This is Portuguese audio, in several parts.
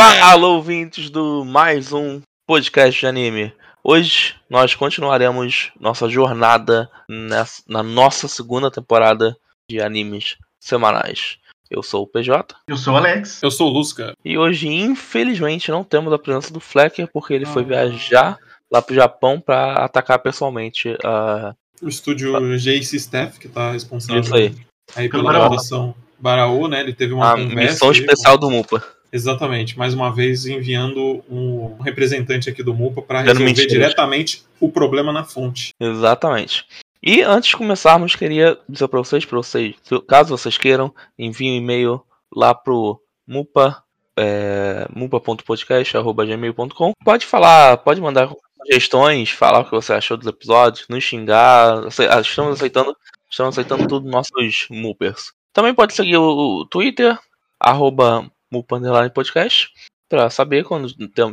Fala, ouvintes do mais um podcast de anime. Hoje nós continuaremos nossa jornada nessa, na nossa segunda temporada de animes semanais. Eu sou o PJ. Eu sou o Alex. Eu sou o Lusca. E hoje, infelizmente, não temos a presença do Flecker porque ele ah. foi viajar lá pro Japão para atacar pessoalmente a. O estúdio a... Jace Staff, que tá responsável Isso aí. aí pela gravação Baraú, né? Ele teve uma a missão especial com... do Mupa. Exatamente, mais uma vez enviando um representante aqui do MUPA para resolver diretamente o problema na fonte. Exatamente. E antes de começarmos, queria dizer para vocês, para vocês, caso vocês queiram, enviem um e-mail lá pro mupa é, mupa.podcast@gmail.com. Pode falar, pode mandar sugestões, falar o que você achou dos episódios, nos xingar. Ah, estamos aceitando, estamos aceitando tudo nossos mupers. Também pode seguir o Twitter, arroba Mupanderline Podcast para saber quando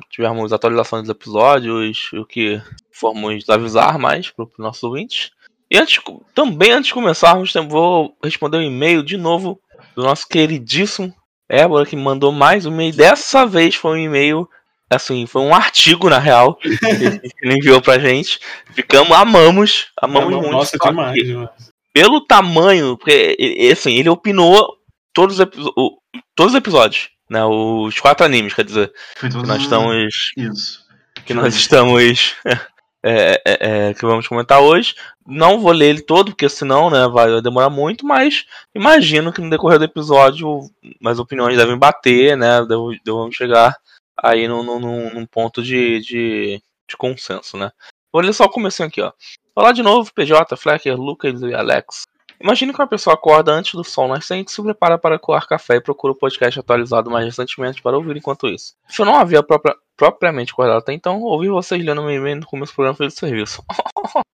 tivermos atualizações dos episódios, o que formos avisar mais para os nossos ouvintes. E antes, também antes de começarmos, vou responder o um e-mail de novo do nosso queridíssimo Ébora, que mandou mais um e-mail. Dessa vez foi um e-mail, assim, foi um artigo, na real, que ele enviou pra gente. Ficamos, amamos, amamos muito. Nossa, demais, demais. Pelo tamanho, porque, assim, ele opinou todos os, todos os episódios, né? Os quatro animes, quer dizer. Que nós estamos. Isso. Que nós estamos. É, é, é, que vamos comentar hoje. Não vou ler ele todo, porque senão né, vai demorar muito, mas imagino que no decorrer do episódio as opiniões devem bater, né? Devemos chegar aí num, num, num ponto de, de, de, consenso, né? Vou ler só o comecinho aqui, ó. Falar de novo, PJ, Flecker, Lucas e Alex. Imagine que uma pessoa acorda antes do sol nascente, se prepara para coar café e procura o podcast atualizado mais recentemente para ouvir enquanto isso. Se eu não havia própria, propriamente acordado até então, ouvi vocês lendo meu e-mail no começo do programa fez serviço.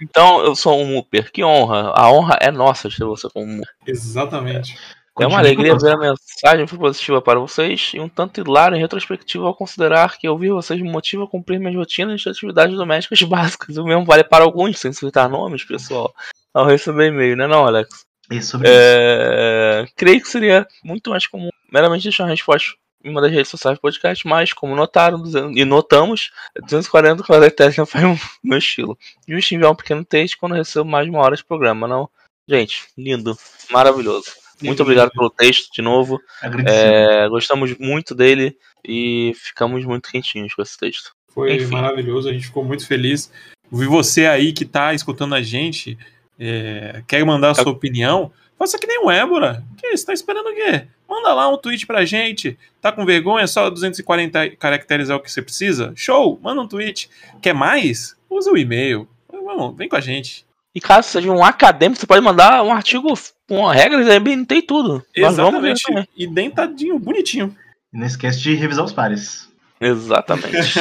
então eu sou um Muper, que honra. A honra é nossa de ter você como Muper. Exatamente. É uma alegria ver a mensagem positiva para vocês e um tanto hilário em retrospectiva ao considerar que ouvir vocês me motiva a cumprir minhas rotinas de atividades domésticas básicas. O mesmo vale para alguns, sem citar nomes, pessoal ao receber e-mail, né, não, Alex? Isso sobre é... isso. Creio que seria muito mais comum meramente deixar uma resposta em uma das redes sociais do podcast, mas como notaram e notamos, 240 caracteres não faz o meu estilo. Justo enviar um pequeno texto quando recebo mais de uma hora de programa, não? Gente, lindo, maravilhoso. Muito obrigado pelo texto de novo. É, gostamos muito dele e ficamos muito quentinhos com esse texto. Foi Enfim. maravilhoso, a gente ficou muito feliz. Vi você aí que está escutando a gente é, quer mandar a sua opinião, faça que nem o Ébora. Que você tá esperando o quê? Manda lá um tweet pra gente. Tá com vergonha? Só 240 caracteres é o que você precisa? Show! Manda um tweet. Quer mais? Usa o e-mail. Vamos, vem com a gente. E caso seja um acadêmico, você pode mandar um artigo com regras, aí tem tudo. Exatamente. E dentadinho, bonitinho. E não esquece de revisar os pares. Exatamente.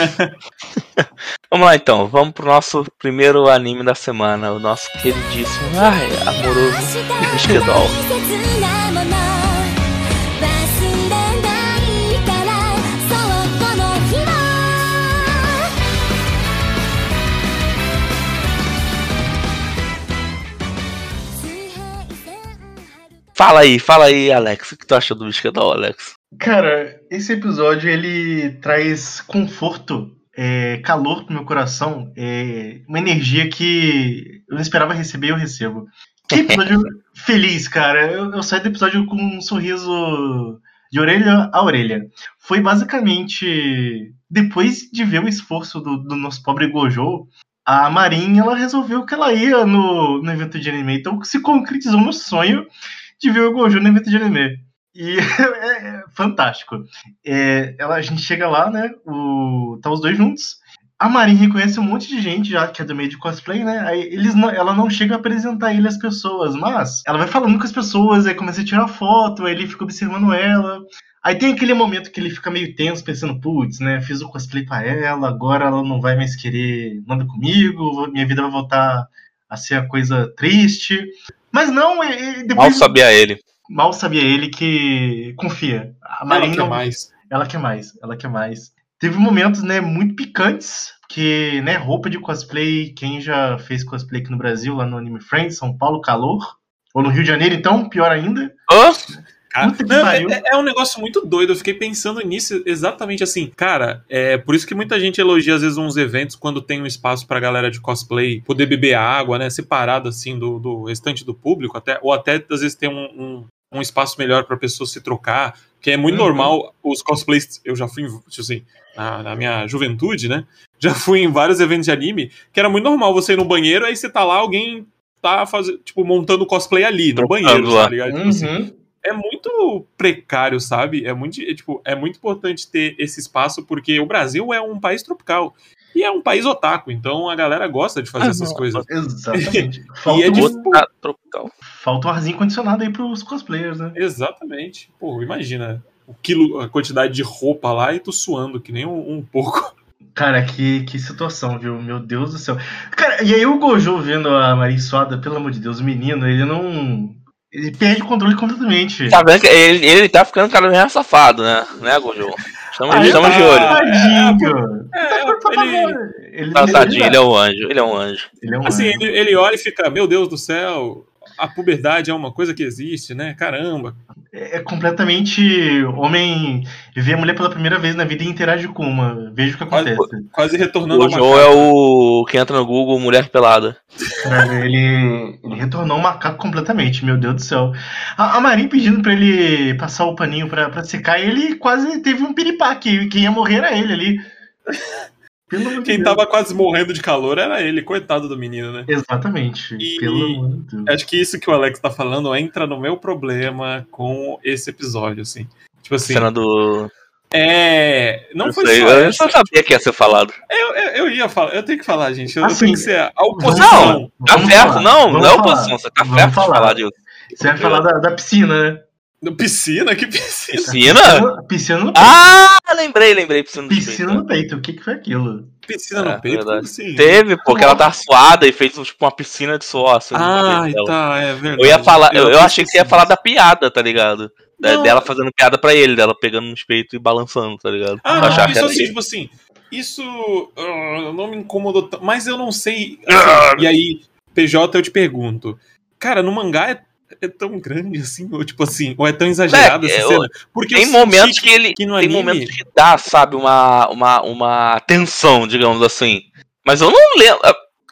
vamos lá então, vamos pro nosso primeiro anime da semana, o nosso queridíssimo, ai, amoroso Bisquedol. Fala aí, fala aí, Alex. O que tu acha do Bisquedol, Alex? Cara, esse episódio ele traz conforto, é, calor pro meu coração, é, uma energia que eu não esperava receber e eu recebo. Que episódio feliz, cara. Eu, eu saí do episódio com um sorriso de orelha a orelha. Foi basicamente depois de ver o esforço do, do nosso pobre Gojo, a Marin ela resolveu que ela ia no, no evento de anime. Então se concretizou no sonho de ver o Gojo no evento de anime. E é, é fantástico. É, ela, a gente chega lá, né? O, tá os dois juntos. A Marin reconhece um monte de gente já que é do meio de cosplay, né? Aí eles não, ela não chega a apresentar ele às pessoas, mas ela vai falando com as pessoas, aí começa a tirar foto, aí ele fica observando ela. Aí tem aquele momento que ele fica meio tenso, pensando, putz, né? Fiz o cosplay pra ela, agora ela não vai mais querer nada comigo, minha vida vai voltar a ser a coisa triste. Mas não, e, depois. Mal sabia ele mal sabia ele que confia. A Marina, ela quer mais. Ela quer mais, ela quer mais. Teve momentos, né, muito picantes, que, né, roupa de cosplay, quem já fez cosplay aqui no Brasil, lá no Anime Friends, São Paulo, calor. Ou no Rio de Janeiro, então, pior ainda. Oh? Cara, não, é, é, é, um negócio muito doido. Eu fiquei pensando nisso exatamente assim. Cara, é por isso que muita gente elogia, às vezes, uns eventos quando tem um espaço pra galera de cosplay poder beber água, né? Separado assim do, do restante do público, até, ou até às vezes ter um, um, um espaço melhor pra pessoa se trocar. Que é muito uhum. normal os cosplays. Eu já fui, tipo assim, na, na minha juventude, né? Já fui em vários eventos de anime, que era muito normal você ir no banheiro, aí você tá lá, alguém tá fazendo, tipo, montando cosplay ali, no banheiro, tá ligado? Tipo assim, uhum. assim, é muito precário, sabe? É muito, é, tipo, é muito importante ter esse espaço, porque o Brasil é um país tropical. E é um país otaku, então a galera gosta de fazer ah, essas não, coisas. Exatamente. Falta, é um, tropical. Falta um arzinho condicionado aí pros cosplayers, né? Exatamente. Pô, imagina o quilo, a quantidade de roupa lá e tu suando, que nem um, um pouco. Cara, que, que situação, viu? Meu Deus do céu. Cara, e aí o Gojo vendo a Maria Suada, pelo amor de Deus, o menino, ele não ele perde o controle completamente. Tá vendo que ele, ele tá ficando cada vez mais safado, né? Né, Gojo? Estamos, Aí, estamos tá, de olho. Tadinho. É, é, ele, ele, tá tadinho, ele é um anjo. Ele é um anjo. Ele é um assim, anjo. Ele, ele olha e fica, meu Deus do céu, a puberdade é uma coisa que existe, né? Caramba. É, é completamente homem vê a mulher pela primeira vez na vida e interage com uma. Veja o que acontece. Quase, quase retornando o João é o que entra no Google mulher pelada. ele, ele retornou o macaco completamente, meu Deus do céu. A, a Marin pedindo pra ele passar o paninho pra, pra secar, e ele quase teve um piripaque. Quem ia morrer era ele ali. Pelo Quem tava quase morrendo de calor era ele, coitado do menino, né? Exatamente. E Pelo acho que isso que o Alex tá falando entra no meu problema com esse episódio, assim. Tipo assim. Cena do. É. Não eu foi sei, só. Eu só sabia que ia ser falado. Eu, eu, eu, ia falar, eu tenho que falar, gente. Eu assim, tenho que ser a oposição. Não, tá certo, não, não é oposição, você tá certo de falar disso. Você vai falar da, da piscina, né? Piscina? Que piscina? Piscina? Piscina no peito. Ah, lembrei, lembrei. Piscina no piscina peito. No peito. O que, que foi aquilo? Piscina no é, peito? Assim? Teve, porque ela tá suada e fez tipo uma piscina de suor. Assim, ah, tá, é verdade. Eu ia falar, eu, eu achei que você ia falar da piada, tá ligado? Não. Dela fazendo piada pra ele, dela pegando nos peitos e balançando, tá ligado? Ah, isso assim, tipo assim, isso uh, não me incomodou tanto, mas eu não sei. Assim, e aí, PJ, eu te pergunto, cara, no mangá é é tão grande assim, ou tipo assim, ou é tão exagerado é, essa cena? Porque tem momentos que ele que tem anime... momentos que dá, sabe, uma, uma, uma tensão, digamos assim. Mas eu não lembro.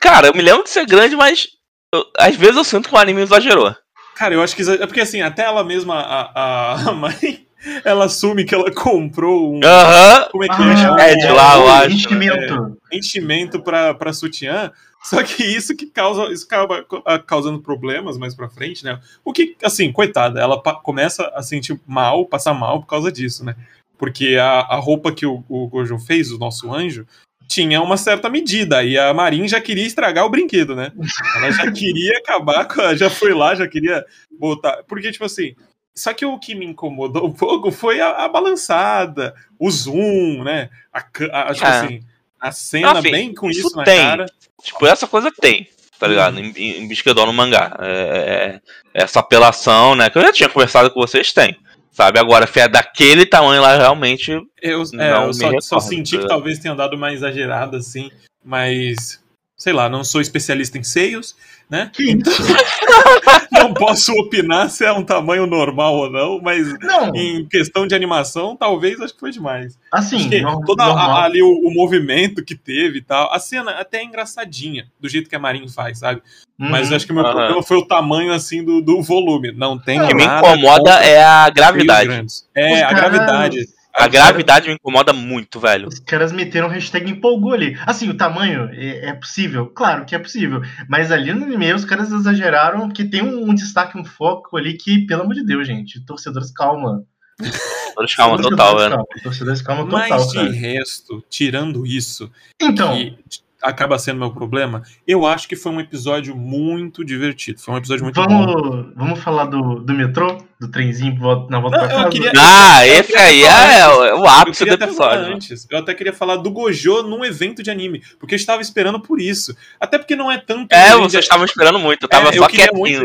Cara, eu me lembro de ser grande, mas eu, às vezes eu sinto que o anime exagerou. Cara, eu acho que é porque assim, até ela mesma, a, a mãe, ela assume que ela comprou um. Aham. Como é que ah, é? É de lá, eu acho. Enchimento. É, enchimento pra, pra sutiã. Só que isso que causa, isso acaba causando problemas mais pra frente, né? O que, assim, coitada, ela começa a sentir mal, passar mal por causa disso, né? Porque a, a roupa que o, o Gojo fez, o nosso anjo, tinha uma certa medida, e a Marin já queria estragar o brinquedo, né? Ela já queria acabar com a, já foi lá, já queria botar, porque tipo assim, só que o que me incomodou um pouco foi a, a balançada, o zoom, né? A, a tipo é. assim, a cena Enfim, bem com isso, isso tem. cara. Tipo, essa coisa tem, tá ligado? Em, em Bisquedor no mangá. É, é, é, essa apelação, né? Que eu já tinha conversado com vocês, tem. Sabe, agora, se é daquele tamanho lá, realmente. Eu, é, eu só, só, senti tá que talvez tenha dado uma exagerada, assim, mas. Sei lá, não sou especialista em seios, né? Então, não posso opinar se é um tamanho normal ou não, mas não. em questão de animação, talvez acho que foi demais. Assim, toda a, ali o, o, movimento que teve e tal, a cena até é engraçadinha, do jeito que a Marin faz, sabe? Uhum. Mas acho que o meu uhum. problema foi o tamanho assim do, do volume. Não tem O que me incomoda é a gravidade. É, a gravidade. A gravidade me incomoda muito, velho. Os caras meteram hashtag empolgou ali. Assim, o tamanho é, é, possível? Claro que é possível. Mas ali no anime os caras exageraram porque tem um, um, destaque, um foco ali que, pelo amor de Deus, gente, torcedores, calma. Torcedores, calma total, velho. Torcedores, calma total. Mas de cara. resto, tirando isso. Então. Que acaba sendo meu problema, eu acho que foi um episódio muito divertido. Foi um episódio muito vamos, bom. Vamos falar do, do metrô? Do trenzinho na volta Não, pra casa? Queria, ah, eu, esse aí é, é, o ápice do episódio. Antes. Eu até queria falar do Gojo num evento de anime, porque eu estava esperando por isso. Até porque não é tanto... É, você estava esperando muito, eu tava é, só eu quietinho.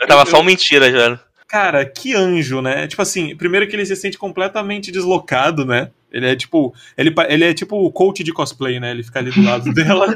Eu tava eu, só mentira, já. Cara, que anjo, né? Tipo assim, primeiro que ele se sente completamente deslocado, né? Ele é tipo. Ele, ele é tipo o coach de cosplay, né? Ele fica ali do lado dela.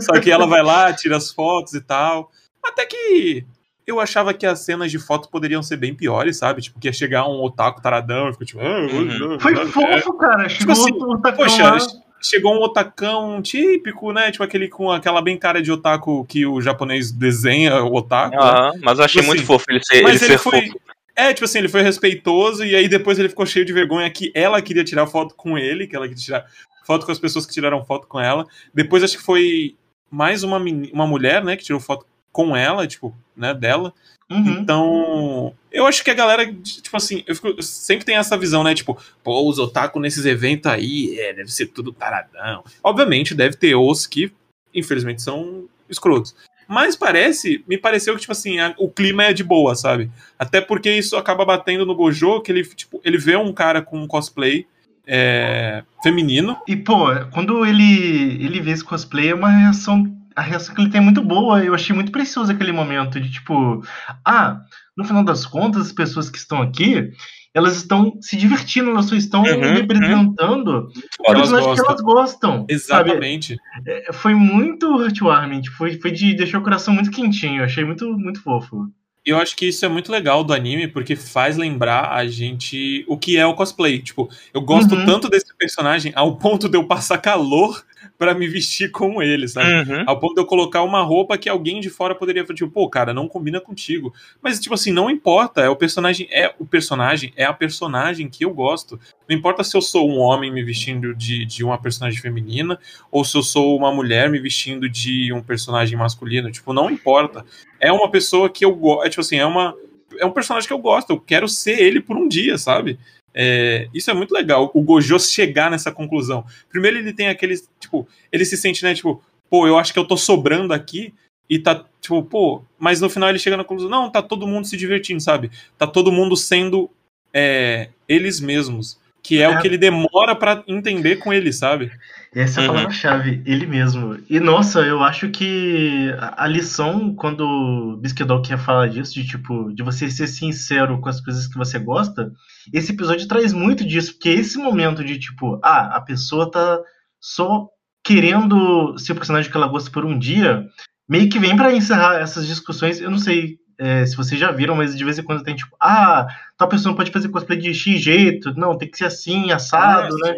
só que ela vai lá, tira as fotos e tal. Até que. eu achava que as cenas de foto poderiam ser bem piores, sabe? Tipo, que ia chegar um otaku taradão e ficou tipo. Ah, Uhum. Foi é. fofo, cara. Chegou assim, o tacão Poxa, lá. chegou um otacão típico, né? Tipo aquele com aquela bem cara de otaku que o japonês desenha o otaku. né? Aham, mas eu achei Tipo muito assim, fofo ele ser, Mas ele ele ser foi. fofo. É, tipo assim, ele foi respeitoso e aí depois ele ficou cheio de vergonha que ela queria tirar foto com ele, que ela queria tirar foto com as pessoas que tiraram foto com ela. Depois acho que foi mais uma, uma mulher, né, que tirou foto com ela, tipo, né, dela. Uhum. Então, eu acho que a galera, tipo assim, eu, fico- eu sempre tem essa visão, né? Tipo, pô, os otaku nesses eventos aí, é, deve ser tudo taradão. Obviamente, deve ter os que, infelizmente, são escrotos. Mas parece, me pareceu que, tipo assim, a- o clima é de boa, sabe? Até porque isso acaba batendo no Gojo, que ele, tipo, ele vê um cara com um cosplay é, feminino. E, pô, quando ele, ele vê esse cosplay, é uma reação. A reação que ele tem é muito boa. Eu achei muito precioso aquele momento de tipo. Ah, no final das contas, as pessoas que estão aqui, elas estão se divertindo, elas só estão Uhum, representando o Foda. Elas personagem que elas gostam. Exatamente. É, Foi muito heartwarming. Foi, foi de deixar o coração muito quentinho. Eu achei muito, muito fofo. Eu acho que isso é muito legal do anime, porque faz lembrar a gente o que é o cosplay. Tipo, eu gosto Uhum. tanto desse personagem ao ponto de eu passar calor pra me vestir como ele, sabe? Uhum. Ao ponto de eu colocar uma roupa que alguém de fora poderia falar, tipo, pô, cara, não combina contigo. Mas, tipo assim, não importa. É o personagem, é o personagem, é a personagem que eu gosto. Não importa se eu sou um homem me vestindo de, de uma personagem feminina, ou se eu sou uma mulher me vestindo de um personagem masculino. Tipo, não importa. É uma pessoa que eu gosto. É tipo assim, é uma. É um personagem que eu gosto, eu quero ser ele por um dia, sabe? É, isso é muito legal, o Gojo chegar nessa conclusão. Primeiro ele tem aqueles, tipo, ele se sente, né, tipo, pô, eu acho que eu tô sobrando aqui e tá, tipo, pô, mas no final ele chega na conclusão, não, tá todo mundo se divertindo, sabe? Tá todo mundo sendo é, eles mesmos, que é, É. o que ele demora pra entender com ele, sabe? Essa é a Uhum. palavra-chave, ele mesmo. E nossa, eu acho que a lição, quando o Bisquedol quer falar disso, de tipo, de você ser sincero com as coisas que você gosta, esse episódio traz muito disso, porque esse momento de tipo, ah, a pessoa tá só querendo ser o personagem que ela gosta por um dia, meio que vem pra encerrar essas discussões. Eu não sei é, se vocês já viram, mas de vez em quando tem tipo, ah, tal pessoa não pode fazer cosplay de X jeito, não, tem que ser assim, assado, Ah, né?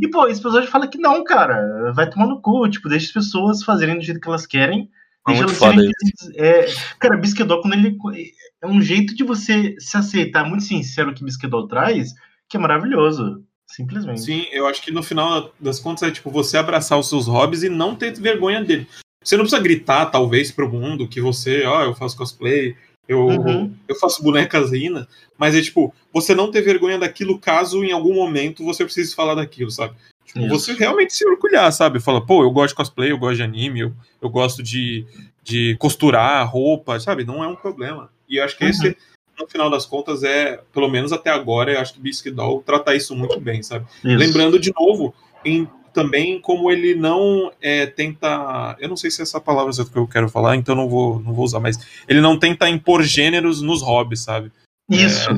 E, pô, esse episódio fala que não, cara. Vai tomar no cu. Tipo, deixa as pessoas fazerem do jeito que elas querem. É Deixa muito elas foda serem. É, cara, Bisquedol, quando ele. É um jeito de você se aceitar muito sincero que Bisquedol traz, que é maravilhoso. Simplesmente. Sim, eu acho que no final das contas é tipo você abraçar os seus hobbies e não ter vergonha dele. Você não precisa gritar, talvez, pro mundo que você, ó, eu faço cosplay, eu, Uhum. eu faço bonecas rinas, mas é tipo, você não ter vergonha daquilo caso em algum momento você precise falar daquilo, sabe? Tipo, Isso. você realmente se orgulhar, sabe? Fala, pô, eu gosto de cosplay, eu gosto de anime, eu, eu gosto de, de costurar roupa, sabe? Não é um problema. E eu acho que Uhum. esse, no final das contas, é, pelo menos até agora, eu acho que Biscuit Doll trata isso muito bem, sabe? Isso. Lembrando de novo, em, também como ele não é, tenta. Eu não sei se é essa palavra exata que eu quero falar, então não vou, não vou usar, mas ele não tenta impor gêneros nos hobbies, sabe? Isso.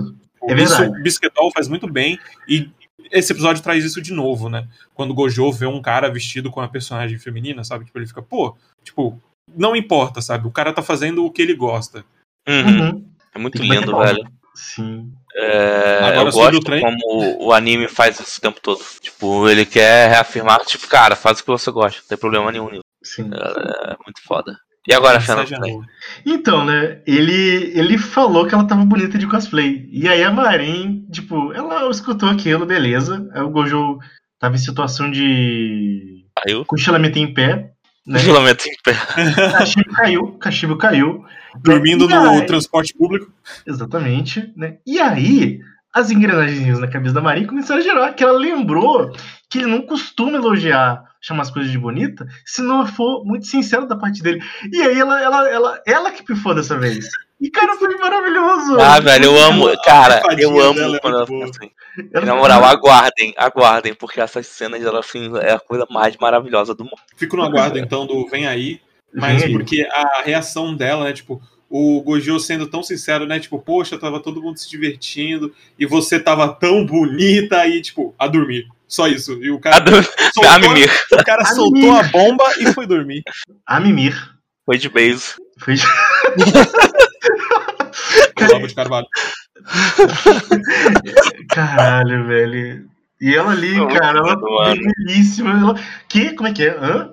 É isso verdade. o Bisquetol faz muito bem e esse episódio traz isso de novo, né? Quando o Gojo vê um cara vestido com a personagem feminina, sabe? Tipo, ele fica, pô, tipo, não importa, sabe? O cara tá fazendo o que ele gosta. Uhum. Uhum. É muito lindo, velho. Sim. É, Agora eu gosto trem. como o, anime faz isso o tempo todo. Tipo, ele quer reafirmar, tipo, cara, faz o que você gosta, não tem problema nenhum nisso. Sim. É muito foda. E agora, Fernando? Boa. Então, né, ele, ele falou que ela tava bonita de cosplay. E aí a Marin, tipo, ela escutou aquilo, beleza. Aí o Gojo tava em situação de Caiu? cochilamento em pé, né? Filamento em pé. Cachimbo caiu, cachimbo caiu. Dormindo E no aí- transporte público. Exatamente, né? E aí, as engrenagens na cabeça da Maria começaram a girar, que ela lembrou que ele não costuma elogiar, chamar as coisas de bonita, se não for muito sincero da parte dele. E aí ela, ela, ela, ela que pifou dessa vez. E cara, foi maravilhoso. Ah, velho, eu amo. A Cara, eu amo dela quando ela fica boa. assim. Na moral, aguardem, aguardem, porque essas cenas, elas, assim, é a coisa mais maravilhosa do mundo. Fico no aguardo, então, do Vem Aí. Mas Vem aí. porque a reação dela, né, tipo, o Gojo sendo tão sincero, né, tipo, poxa, tava todo mundo se divertindo e você tava tão bonita aí, tipo, a dormir. Só isso. E o A, cara, do... soltou, a Mimir o cara A soltou Mimir. a bomba e foi dormir. A Mimir. foi de base. Foi... Olavo de Carvalho. Caralho, velho. E ela ali, Muito cara, ela mano. belíssima. Ela... Que? Como é que é? Hã?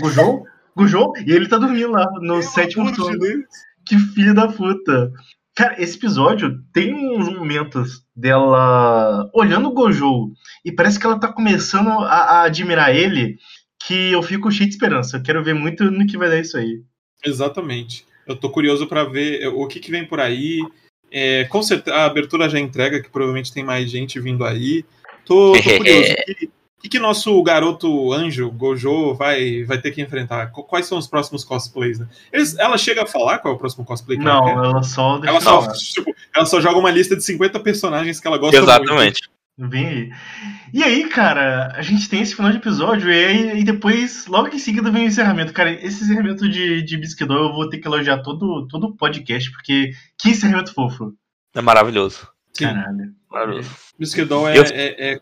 Gujou? Gujou? E ele tá dormindo lá no sétimo amor de. Que filho da puta. Cara, esse episódio tem uns momentos dela olhando o Gojo e parece que ela tá começando a, a admirar ele que eu fico cheio de esperança. Eu quero ver muito no que vai dar isso aí. Exatamente. Eu tô curioso pra ver o que, que vem por aí. É, com certeza, a abertura já entrega, que provavelmente tem mais gente vindo aí. Tô, tô curioso. O que, que, que nosso garoto anjo, Gojo, vai, vai ter que enfrentar? Qu- Quais são os próximos cosplays? Né? Eles- ela chega a falar qual é o próximo cosplay que ela Não, quer? ela só deixa Ela só, tipo, ela só joga uma lista de 50 personagens que ela gosta muito. Vem aí. E aí, cara, a gente tem esse final de episódio e, aí, e depois, logo em seguida, vem o encerramento. Cara, esse encerramento de, de Bisquedor eu vou ter que elogiar todo, todo o podcast, porque que encerramento fofo. É maravilhoso. Sim. Caralho. Maravilhoso. Bisquedol é, Eu- é- é-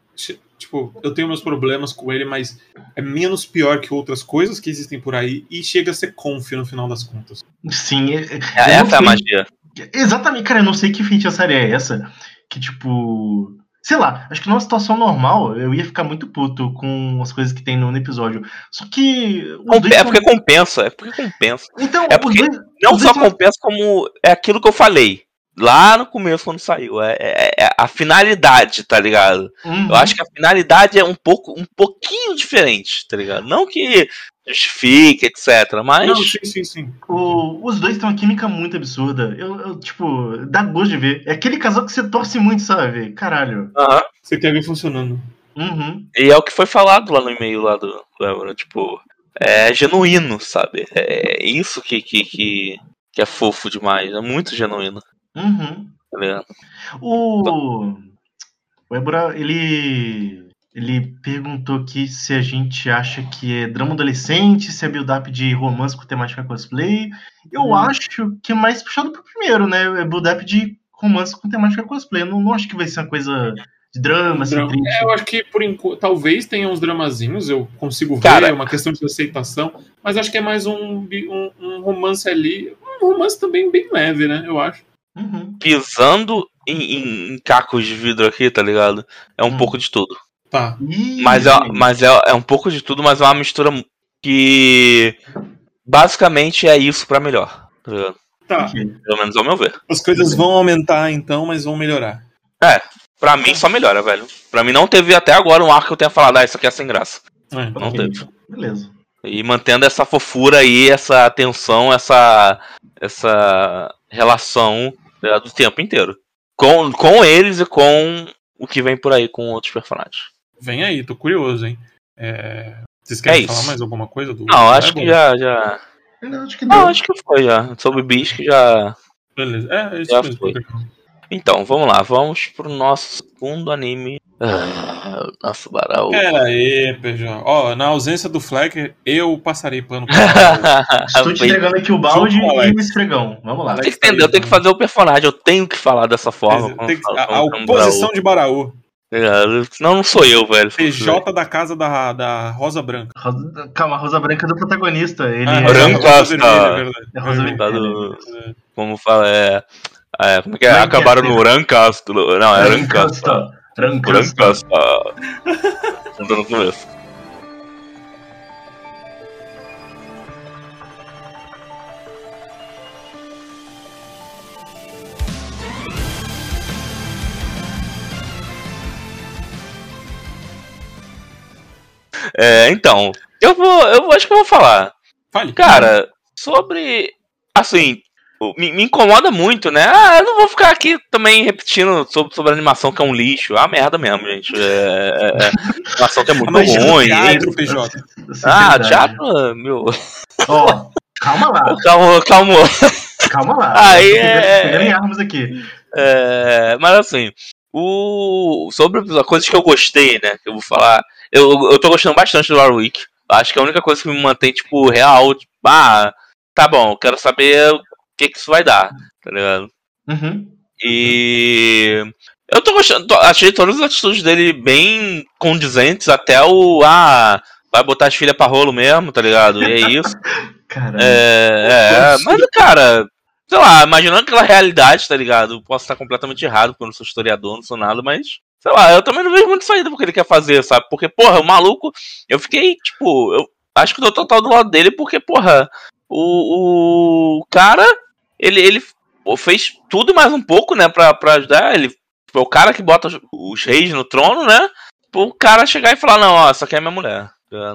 Tipo, eu tenho meus problemas com ele, mas é menos pior que outras coisas que existem por aí e chega a ser conf no final das contas. Sim, é- É, não essa é a magia. Exatamente, cara, eu não sei que feitiçaria é essa. Que, tipo. Sei lá, acho que numa situação normal eu ia ficar muito puto com as coisas que tem no, episódio. Só que. Compe- É são- porque compensa. É porque compensa. Então, é porque- dois, Não só dois são- compensa, como é aquilo que eu falei. Lá no começo, quando saiu. É, é- é a finalidade, tá ligado? Uhum. Eu acho que a finalidade é um pouco, um pouquinho diferente, tá ligado? Não que justifique, etc. Mas. Não, sim, sim, sim. O- os dois têm uma química muito absurda. Eu, eu, tipo, dá gosto de ver. É aquele casal que você torce muito, sabe? Caralho. Aham. Você quer ver funcionando. Uhum. E é o que foi falado lá no e-mail lá do, do tipo, é genuíno, sabe? É isso que, que, que, que é fofo demais, é muito genuíno, Uhum. tá ligado? O. O Ébora, ele. Ele perguntou aqui se a gente acha que é drama adolescente, se é build-up de romance com temática cosplay. Eu Hum. acho que é mais puxado pro primeiro, né? É build-up de romance com temática cosplay. Eu não, não acho que vai ser uma coisa de drama, assim, Drama. É, eu acho que por enquanto, talvez tenha uns dramazinhos, eu consigo ver, Cara. é uma questão de aceitação, mas acho que é mais um, um, um romance ali, um romance também bem leve, né? Eu acho. Uhum. Pisando em, em- em cacos de vidro aqui, tá ligado? É um Hum. pouco de tudo. Tá. Mas, é, mas é, é um pouco de tudo, mas é uma mistura que basicamente é isso pra melhor, tá ligado? Tá. Pelo menos ao meu ver. As coisas vão aumentar então, mas vão melhorar. Pra mim só melhora, velho. Pra mim não teve até agora um arco que eu tenha falado, ah, isso aqui é sem graça. É. Não teve. Beleza. E mantendo essa fofura aí, essa tensão, essa, essa relação né, do tempo inteiro. Com, com eles e com o que vem por aí com outros personagens. Vem aí, tô curioso, hein? É, Vocês querem É falar isso. mais alguma coisa do. Não, acho que já. já... Eu acho que Não, acho que foi já. Sobre Beast que já. Beleza. É, é isso Já mesmo. foi. Então, vamos lá, vamos pro nosso segundo anime. Ah, nosso Barau. Pera aí, PJ. Ó, na ausência do Fleck, eu passarei pano pra Estou te entregando aqui o balde Junto e o esfregão. Vamos lá. Tem que entender, eu tenho que fazer o personagem, eu tenho que falar dessa forma. Tem que- a, a oposição Baraú. de Baraú. É, Senão não sou eu, velho. PJ da casa da, da Rosa Branca. Rosa- Calma, a Rosa Branca é do protagonista. Ele Ah, é, Branca. Rosa Vermelha, é verdade. é Rosa Vermelha. Tá Vermelha. do- Como fala, é. É como é que é? Lancaster. Acabaram no Rancastro. Não, é Rancastro. Rancasta. Rancastro. Conta no começo. É, então, eu vou, eu acho que eu vou falar. Fale. Cara, sobre. Assim, me, me incomoda muito, né? Ah, eu não vou ficar aqui também repetindo sobre, sobre a animação que é um lixo. É uma merda mesmo, gente. É, é, é animação que é muito ruim. teatro, PJ. Ah, Verdade. teatro, meu. Ó, calma lá, Calma, calma. calma lá. Aí é- armas aqui. É, mas assim, o sobre as coisas que eu gostei, né? Que eu vou falar. Eu, eu tô gostando bastante do Warwick. Acho que a única coisa que me mantém, tipo, real, tipo, ah, tá bom, quero saber que, que isso vai dar, tá ligado? Uhum. E eu tô gostando, tô- achei todas as atitudes dele bem condizentes, até o ah, vai botar as filhas pra rolo mesmo, tá ligado? E é isso. Caralho. É, é, mas cara, sei lá, imaginando aquela realidade, tá ligado? Posso estar completamente errado, porque eu não sou historiador, não sou nada, mas. Sei lá, eu também não vejo muito saída porque ele quer fazer, sabe? Porque, porra, o maluco. Eu fiquei, tipo. Eu acho que eu tô total do lado dele, porque, porra. O, o cara. Ele, ele fez tudo mais um pouco, né? Pra, pra ajudar. Ele foi o cara que bota os reis no trono, né? O cara chegar e falar: Não, ó, essa aqui é minha mulher.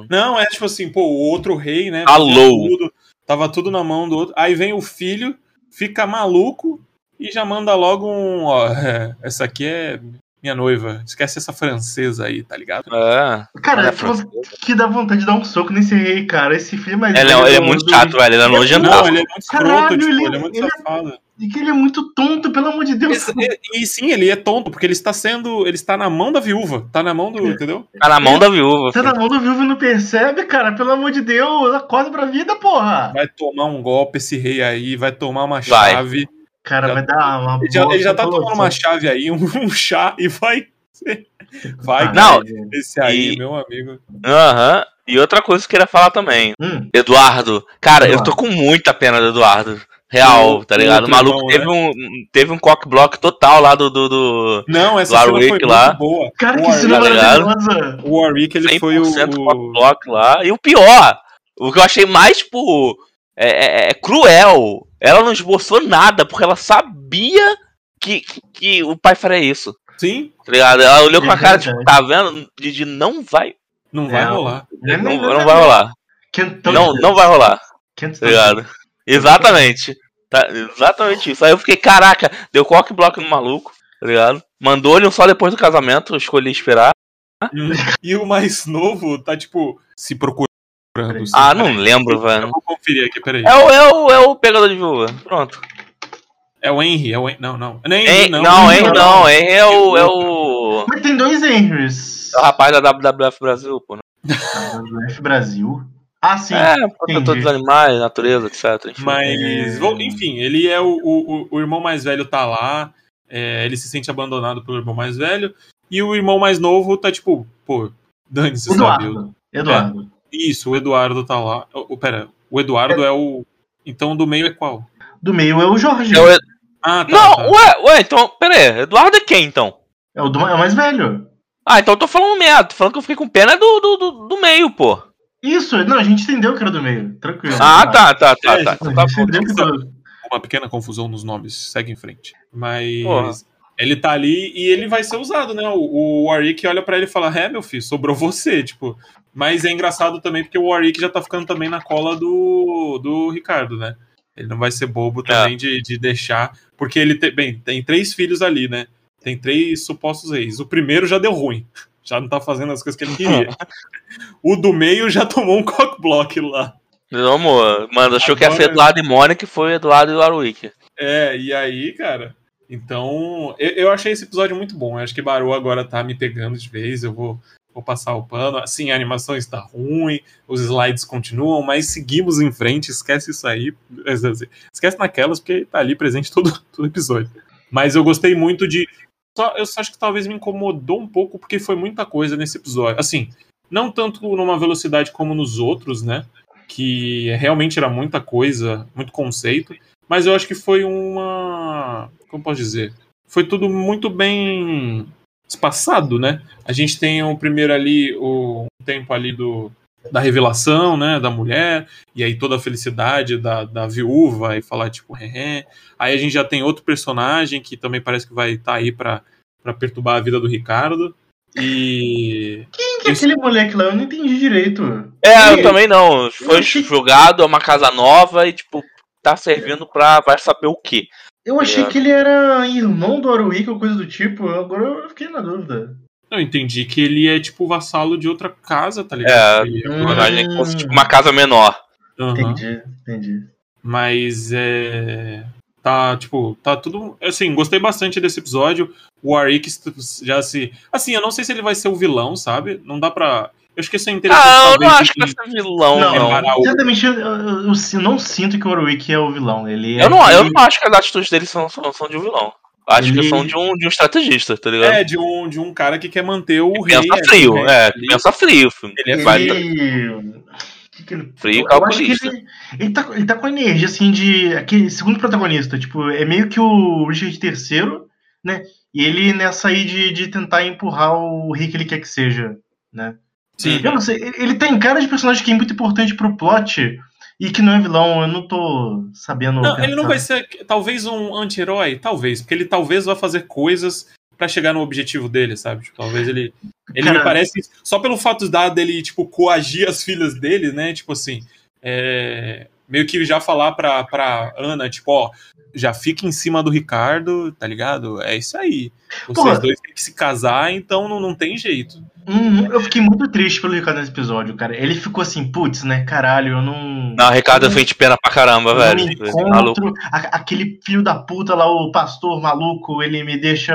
Não, é tipo assim, pô, o outro rei, né? Alô. Tudo, tava tudo na mão do outro. Aí vem o filho, fica maluco e já manda logo um. Ó, essa aqui é minha noiva. Esquece essa francesa aí, tá ligado? É. Cara, é tipo, que dá vontade de dar um soco nesse rei, cara. Esse filho é mais Ele é, ele é do- muito do- chato, velho. Ele é Não, nojentaço. ele é muito escroto, Caralho, tipo, ele- ele, é muito ele- safado. E que ele é muito tonto, pelo amor de Deus. E, e sim, ele é tonto, porque ele está sendo. Ele está na mão da viúva. Tá na mão do. Entendeu? Tá na mão da viúva. Tá na mão do viúvo e não percebe, cara. Pelo amor de Deus, acorda pra vida, porra. Vai tomar um golpe esse rei aí, vai tomar uma Vai. chave. Cara, Já- vai dar uma Ele já, ele já tá tomando uma chave aí, um, um chá, e vai. Vai, Ah, Não, velho. esse aí, e- meu amigo. Aham. E outra coisa que eu queria falar também. Hum, Eduardo. Cara, eu Eduardo. tô com muita pena do Eduardo. Real, tá ligado? O maluco irmão, né? teve, um, teve um cock block total lá do. do, do... Não, essa Do cena Warwick foi lá. boa. cara, que cena maravilhosa. O Warwick, ele foi o. 100% cock block lá. E o pior, o que eu achei mais, tipo, é, é- é cruel. Ela não esboçou nada, porque ela sabia que, que, que o pai faria isso. Sim, Tá ligado? Ela olhou com a É cara, tipo, tá vendo? Didi, não vai. não vai É, rolar. Não, não vai rolar. Não, não vai rolar. Tá ligado? Exatamente. Tá, exatamente isso. Aí eu fiquei, caraca, deu cock block no maluco, tá ligado? Mandou-lhe um só depois do casamento, eu escolhi esperar. E o mais novo tá, tipo, se procurando. Ah, peraí. não lembro, Eu velho. vou conferir aqui, peraí. É o, é o, é o pegador de viúva. Pronto. É o Henry, é o Henry. Não, não. Não, é Henry, não, não. hein, não, hein, é o. É o. Mas tem dois Henrys. É o rapaz da WWF Brasil, pô. Né? F Brasil. Ah, sim. É, protetor dos animais, natureza, etc. Enfim. Mas, É. enfim, ele é o, o, o irmão mais velho tá lá, é, ele se sente abandonado pelo irmão mais velho, e o irmão mais novo tá tipo, pô, dane-se, sabe? Eduardo. Eduardo. Isso, o Eduardo tá lá. O, o- pera, o Eduardo é o. Então do meio é qual? Do meio é o Jorge. É o Ed- Ah, tá. Não, tá. ué, ué, então, pera aí, Eduardo é quem então? É o, do, é o mais velho. Ah, então eu tô falando merda, tô falando que eu fiquei com pena do, do, do, do meio, pô. Isso, não, a gente entendeu que era do meio. Tranquilo. Ah, tá, tá, tá, É, tá. A Então tá que Uma pequena confusão nos nomes, segue em frente. Mas. Porra. Ele tá ali e ele vai ser usado, né? O, o Warwick olha pra ele e fala: É, meu filho, sobrou você, tipo. Mas é engraçado também porque o Warwick já tá ficando também na cola do, do Ricardo, né? Ele não vai ser bobo também de, de deixar. Porque ele tem. Bem, tem três filhos ali, né? Tem três supostos reis. O primeiro já deu ruim. Já não tá fazendo as coisas que ele queria. o do meio já tomou um cockblock lá. Vamos, mano, achou que ia ser Agora- Eduardo e Mônica e foi Eduardo e Warwick. É, e aí, cara. Então, eu, achei esse episódio muito bom. Eu acho que Barô agora tá me pegando de vez. Eu vou, vou passar o pano. Assim, a animação está ruim, os slides continuam, mas seguimos em frente. Esquece isso aí. Esquece naquelas, porque tá ali presente todo, todo episódio. Mas eu gostei muito de. Só, eu acho que talvez me incomodou um pouco, porque foi muita coisa nesse episódio. Assim, não tanto numa velocidade como nos outros, né? Que realmente era muita coisa, muito conceito. Mas eu acho que foi uma. Como posso dizer? Foi tudo muito bem espaçado, né? A gente tem o primeiro ali, o tempo ali do, da revelação, né? Da mulher, e aí toda a felicidade da, da viúva, e falar tipo, hehe. Aí a gente já tem outro personagem que também parece que vai estar aí pra, pra perturbar a vida do Ricardo. E. Quem que é aquele moleque lá? Eu não entendi direito. É, eu também não. Foi achei- jogado, é uma casa nova e, tipo, tá servindo pra vai saber o quê. Eu achei É. que ele era irmão do Warwick ou coisa do tipo. Agora eu fiquei na dúvida. Eu entendi que ele é tipo vassalo de outra casa, tá ligado? É, imaginei que fosse, tipo, uma casa menor. Aham. Entendi, entendi. Mas é. Tá, tipo, tá tudo. Assim, gostei bastante desse episódio. O Warwick já se. Assim, eu não sei se ele vai ser o vilão, sabe? Não dá pra. Eu que isso é interessante. Ah, eu não acho que vai ser vilão, Não, não. Separar o- Certamente eu, eu- eu não sinto que o Warwick é o vilão. Ele é Eu não, eu aquele- não acho que as atitudes dele são, são, são de um vilão. Acho que Ele- são de um, de um estrategista, tá ligado? É, de um, de um cara que quer manter o rei. pensa é, frio, o rei é, ali. pensa frio. filho. Ele é Vai- Ele... que ele. Frio eu acho que calculista. ele, ele, tá, ele tá com a energia, assim, de. aquele segundo protagonista. Tipo, é meio que o Richard III, né? E ele nessa aí de, de tentar empurrar o rei que ele quer que seja, né? Sim. Eu não sei, ele- tem cara de personagem que é muito importante pro plot e que não é vilão, eu não tô sabendo. Não, ele não vai ser talvez um anti-herói, talvez, porque ele talvez vá fazer coisas pra chegar no objetivo dele, sabe? Tipo, talvez ele ele Cara- me parece só pelo fato da dele tipo coagir as filhas dele, né? Tipo assim, é, meio que já falar pra, pra Ana, tipo, ó, já fica em cima do Ricardo, tá ligado? É isso aí. Vocês Porra. dois têm que se casar, então não, não tem jeito. Uhum, eu fiquei muito triste pelo Ricardo nesse episódio, cara. Ele ficou assim, putz, né? Caralho, eu não. Não, Ricardo, eu de pena pra caramba, velho. não Maluco. encontro. A- aquele filho da puta lá, o pastor maluco, ele me deixa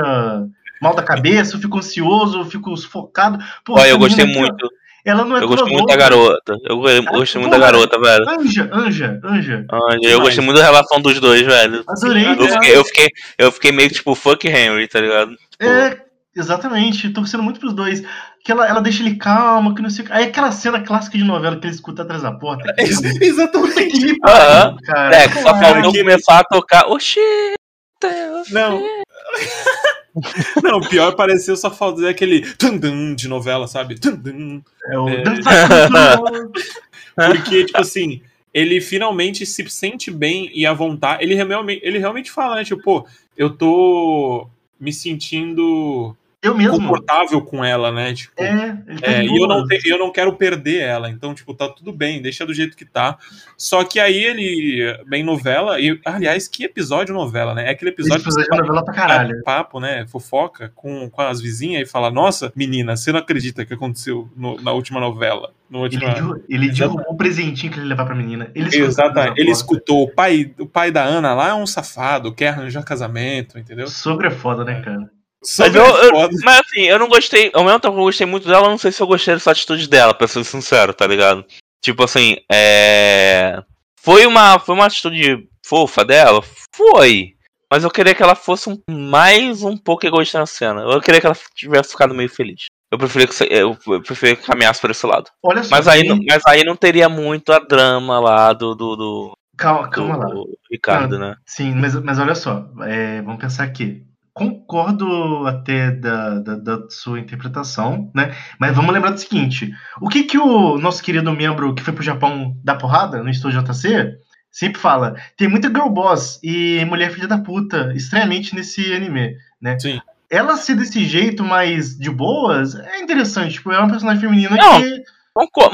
mal da cabeça, eu fico ansioso, eu fico sufocado. Pô, Olha, eu gostei menina muito. Ela não é Eu gostei muito da louca. garota. Eu eu gostei muito da porra, garota, velho. Anja, Anja, Anja. Anja, Eu gostei muito da relação dos dois, velho. Adorei, Eu cara. fiquei, eu fiquei, eu fiquei meio tipo, fuck Henry, tá ligado? É, exatamente. Tô torcendo muito pros dois. Que ela, ela deixa ele calma, que não sei o que. Aí aquela cena clássica de novela que ele escuta atrás da porta. Exatamente. Que me Aham. pariu, cara. É, que só Caralho. faltou começar a tocar. Oxi! Deus. Não. Não, o pior pareceu só falta aquele tum de novela, sabe? Tum É o É. Porque, tipo assim, ele finalmente se sente bem e à vontade. Ele realmente, ele realmente fala, né? Tipo, pô, eu tô me sentindo Eu mesmo. confortável com ela, né? Tipo, É, tá É, e eu não, te- eu não quero perder ela, então, tipo, tá tudo bem, deixa do jeito que tá. Só que aí ele, bem novela, e aliás, que episódio novela, né? É aquele Esse episódio episódio de novela pra caralho. papo, né? Fofoca com, com as vizinhas e fala: Nossa, menina, você não acredita que aconteceu no- na última novela? No Ele, ele derrubou o presentinho que ele levar pra menina. Ele escutou Exatamente. Ele escutou o pai, o pai da Ana lá é um safado, quer arranjar casamento, entendeu? Sogro é foda, né, cara? Mas, eu, eu- mas assim, eu não gostei. Ao mesmo tempo que eu gostei muito dela, eu não sei se eu gostei dessa atitude dela, pra ser sincero, tá ligado? Tipo assim, é. Foi uma, foi uma atitude fofa dela? Foi. Mas eu queria que ela fosse um- mais um pouco egoísta na cena. Eu queria que ela tivesse ficado meio feliz. Eu preferia que, eu preferia que caminhasse por esse lado. Olha só. Mas aí, não, mas aí não teria muito a drama lá do, do, do, Calma, calma lá. do Ricardo, né? Sim, mas, mas olha só. é, vamos pensar aqui. Concordo até da, da, da sua interpretação, né? Mas vamos lembrar do seguinte: o que que o nosso querido membro que foi pro Japão dar porrada no Estúdio JC sempre fala? Tem muita girl boss e mulher filha da puta, estranhamente nesse anime, né? Sim. Ela ser desse jeito mais de boas é interessante. Tipo, é uma personagem feminina Não, que.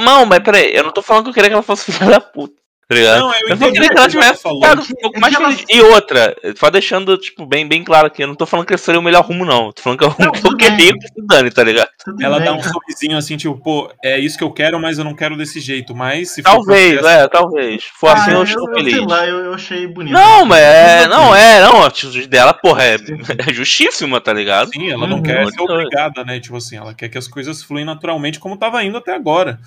Não, mas peraí, eu não tô falando que eu queria que ela fosse filha da puta. Tá ligado? Não, eu Eu só queria que ela tivesse ficado um pouco mais feliz. E outra, só deixando, tipo, bem, bem claro aqui, eu não tô falando que esse seria o melhor rumo, não. Tô falando que é o rumo que eu queria que se dane, tá ligado? tudo Ela bem. dá um sorrisinho assim, tipo, pô, é isso que eu quero, mas eu não quero desse jeito. Mas se for Talvez, pra- é, talvez. Se for assim, eu Ah, estou eu, feliz. Sei lá, eu, eu achei bonito. Não, mas é. Eu Não, é, não, a atitude dela, porra, é, é justíssima, tá ligado? Sim, ela não Uhum. quer ser obrigada, né? Tipo assim, ela quer que as coisas fluem naturalmente como tava indo até agora.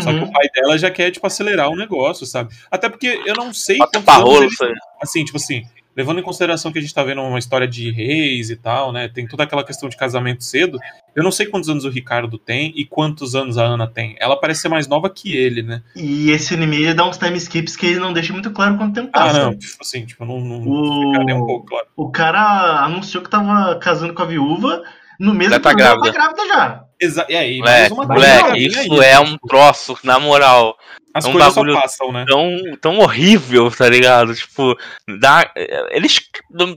Só que Uhum. o pai dela já quer, tipo, acelerar o negócio, sabe? Até porque eu não sei Bota quantos anos ele-. Assim, tipo assim, levando em consideração que a gente tá vendo uma história de reis e tal, né? Tem toda aquela questão de casamento cedo. Eu não sei quantos anos o Ricardo tem e quantos anos a Ana tem. Ela parece ser mais nova que ele, né? E esse anime ele dá uns time skips que ele não deixa muito claro quanto tempo Ah, passa. não, tipo assim, tipo, não, não O- fica nem um pouco claro. O cara anunciou que tava casando com a viúva no mesmo Já tá grávida. tá grávida já. Exa e aí, mais Moleque, uma moleque, coisa, isso né? é um troço, na moral, As é um coisas bagulho- só passam, né? tão, tão horrível, tá ligado? Tipo, dá, eles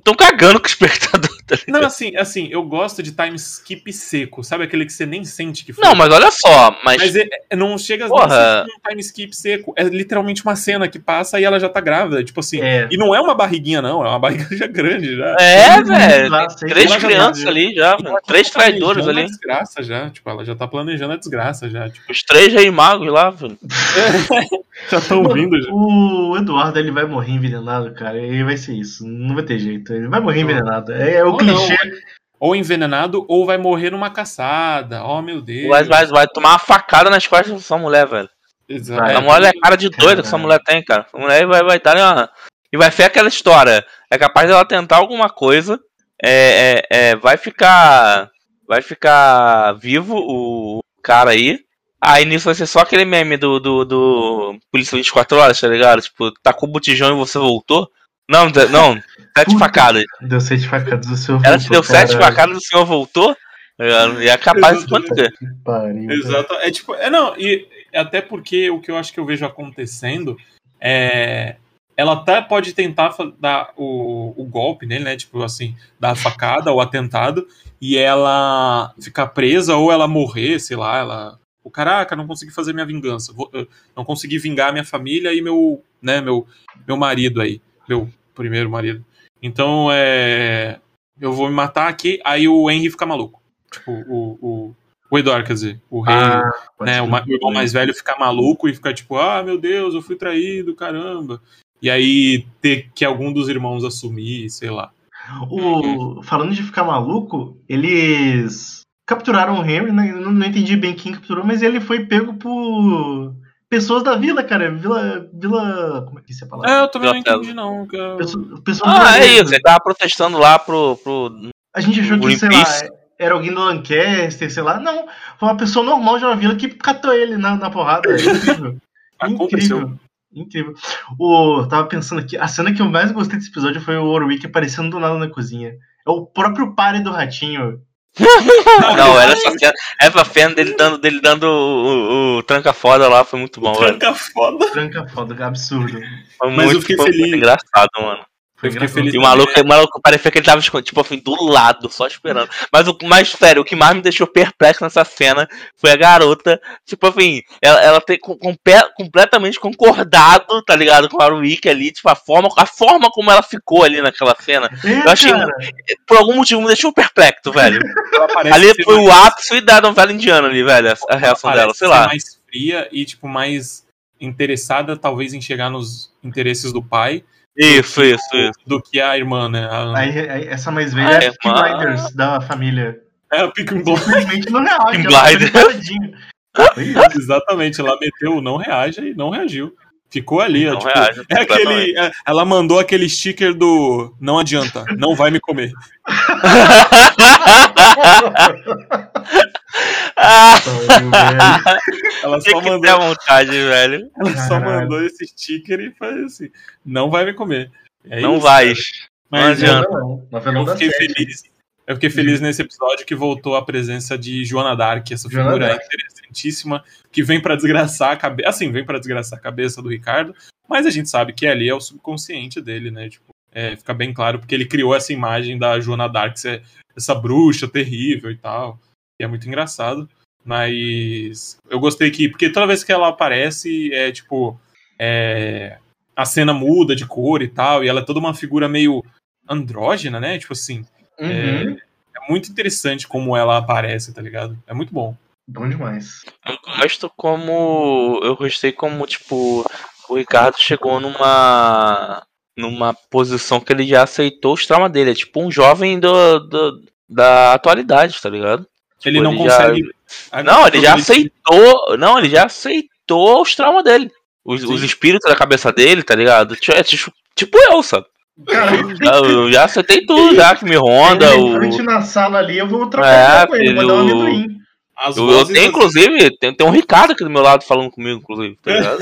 tão cagando com o espectador, tá ligado? Não, assim, assim, eu gosto de time skip seco, sabe aquele que você nem sente que foi. Não, mas olha só, mas. Mas é- é- não chega Porra. a ser um time skip seco. É literalmente uma cena que passa e ela já tá grávida. Tipo assim. É. E não é uma barriguinha, não. É uma barriga já grande já. É, velho. Três crianças ali já, Três traidores ali. desgraça já. Tipo, ela já tá planejando a desgraça já. Tipo, Os três aí magos lá, velho. já estão vindo já. O Eduardo ele vai morrer envenenado, cara. Ele vai ser isso. Não vai ter jeito. Ele vai morrer envenenado. É, é o Ou clichê. Ou envenenado, ou vai morrer numa caçada. Oh, meu Deus. Vai, vai, vai tomar uma facada nas costas dessa mulher, velho. Exato. Essa mulher é cara de doida que essa mulher tem, cara. Essa mulher vai, vai dar uma. E vai ser aquela história. É capaz dela tentar alguma coisa. É, é, é, vai ficar. Vai ficar vivo o cara aí. Aí nisso vai ser só aquele meme do, do, do Polícia 24 horas, tá ligado? Tipo, tacou o botijão e você voltou. Não, de- não, sete Puta. facadas. Deu sete facadas do seu Ela te deu sete cara. facadas e o senhor voltou. tá ligado? E é capaz de Exatamente. pariu. cara. Exato. É tipo, é não, e até porque o que eu acho que eu vejo acontecendo é. Ela até pode tentar dar o, o golpe nele, né? Tipo assim, dar a facada, o atentado, e ela ficar presa ou ela morrer, sei lá, ela. O caraca, não consegui fazer minha vingança. vou- não consegui vingar minha família e meu, né, meu, meu marido aí. Meu primeiro marido. Então, é. Eu vou me matar aqui, aí o Henry fica maluco. Tipo, o, o, o Eduardo, quer dizer, o rei Ah, né, o, o irmão mais velho ficar maluco e ficar tipo, ah, meu Deus, eu fui traído, caramba. E aí ter que algum dos irmãos assumir, sei lá. O, falando de ficar maluco, eles capturaram o Henry, né? Não, não entendi bem quem capturou, mas ele foi pego por pessoas da vila, cara. Vila. Vila. Como é que é a palavra? É, eu também não Pior entendi, não. Ah, é isso. Ele tava protestando lá pro. pro... A gente achou que, sei lá, era alguém do Lancaster, sei lá. Não, foi uma pessoa normal de uma vila que catou ele na, na porrada. É incrível. Aconteceu. Incrível. O, eu tava pensando aqui, a cena que eu mais gostei desse episódio foi o Warwick aparecendo do nada na cozinha. É o próprio pare do ratinho. Não, era essa cena. Essa cena dele dando, dele dando o, o, o tranca foda lá foi muito bom, velho. Tranca foda. Tranca foda, absurdo. Foi Mas muito, eu fiquei foi muito feliz. engraçado, mano. Foi Eu fiquei engraçado. feliz. E o maluco, o maluco parecia que ele tava tipo assim, do lado, só esperando. Mas o mais sério, o que mais me deixou perplexo nessa cena foi a garota, tipo assim, ela, ela ter com- compe- completamente concordado, tá ligado, com a Warwick ali, tipo, a forma, a forma como ela ficou ali naquela cena. É, Eu achei- cara. Por algum motivo me deixou perplexo, velho. Ali foi mais- o ápice da novela indiana ali, velho, a, a reação dela, sei lá. mais fria e, tipo, mais interessada, talvez, em chegar nos interesses do pai Isso, isso, isso. do que a irmã, né? A. Aí, aí essa mais velha Ah, é a é, Peaky mano. Blinders da família. É, o and Block. Simplesmente não reage. Blinders. isso. Exatamente, ela meteu o não reage e não reagiu. Ficou ali, ó, tipo, reage, é aquele, é, ela mandou aquele sticker do não adianta, não vai me comer. ah. Ela só que mandou, vontade, velho. ela só Caralho. mandou esse sticker e foi assim, não vai me comer. É não isso, vai. cara. Mas Não adianta. Novelão. Novelão eu fiquei feliz. Eu fiquei feliz nesse episódio que voltou a presença de Joana Dark, essa Joana figura Dark. interessantíssima que vem pra desgraçar a cabeça, assim, vem pra desgraçar a cabeça do Ricardo, mas a gente sabe que ali é o subconsciente dele, né? Tipo, é, fica bem claro porque ele criou essa imagem da Joana Dark, ser essa bruxa terrível e tal, e é muito engraçado. Mas eu gostei que porque toda vez que ela aparece é tipo é, a cena muda de cor e tal, e ela é toda uma figura meio andrógena, né? Tipo assim, Uhum. é muito interessante como ela aparece, tá ligado? É muito bom. Bom demais. Eu gosto como. Eu gostei como, tipo, o Ricardo chegou numa. numa posição que ele já aceitou os traumas dele. É tipo um jovem do, do- da atualidade, tá ligado? Ele Tipo, não ele já- consegue. Não, ele já aceitou. Não, ele já aceitou os traumas dele. Os, os espíritos da cabeça dele, tá ligado? Tipo, é tipo, tipo eu, sabe? Cara, Eu, eu já aceitei tudo, já que me ronda. ele O, na sala ali, eu vou É, trocar com ele, vou dar um amendoim. Eu, eu tenho, inclusive, tem, tem um Ricardo aqui do meu lado falando comigo, inclusive, tá ligado?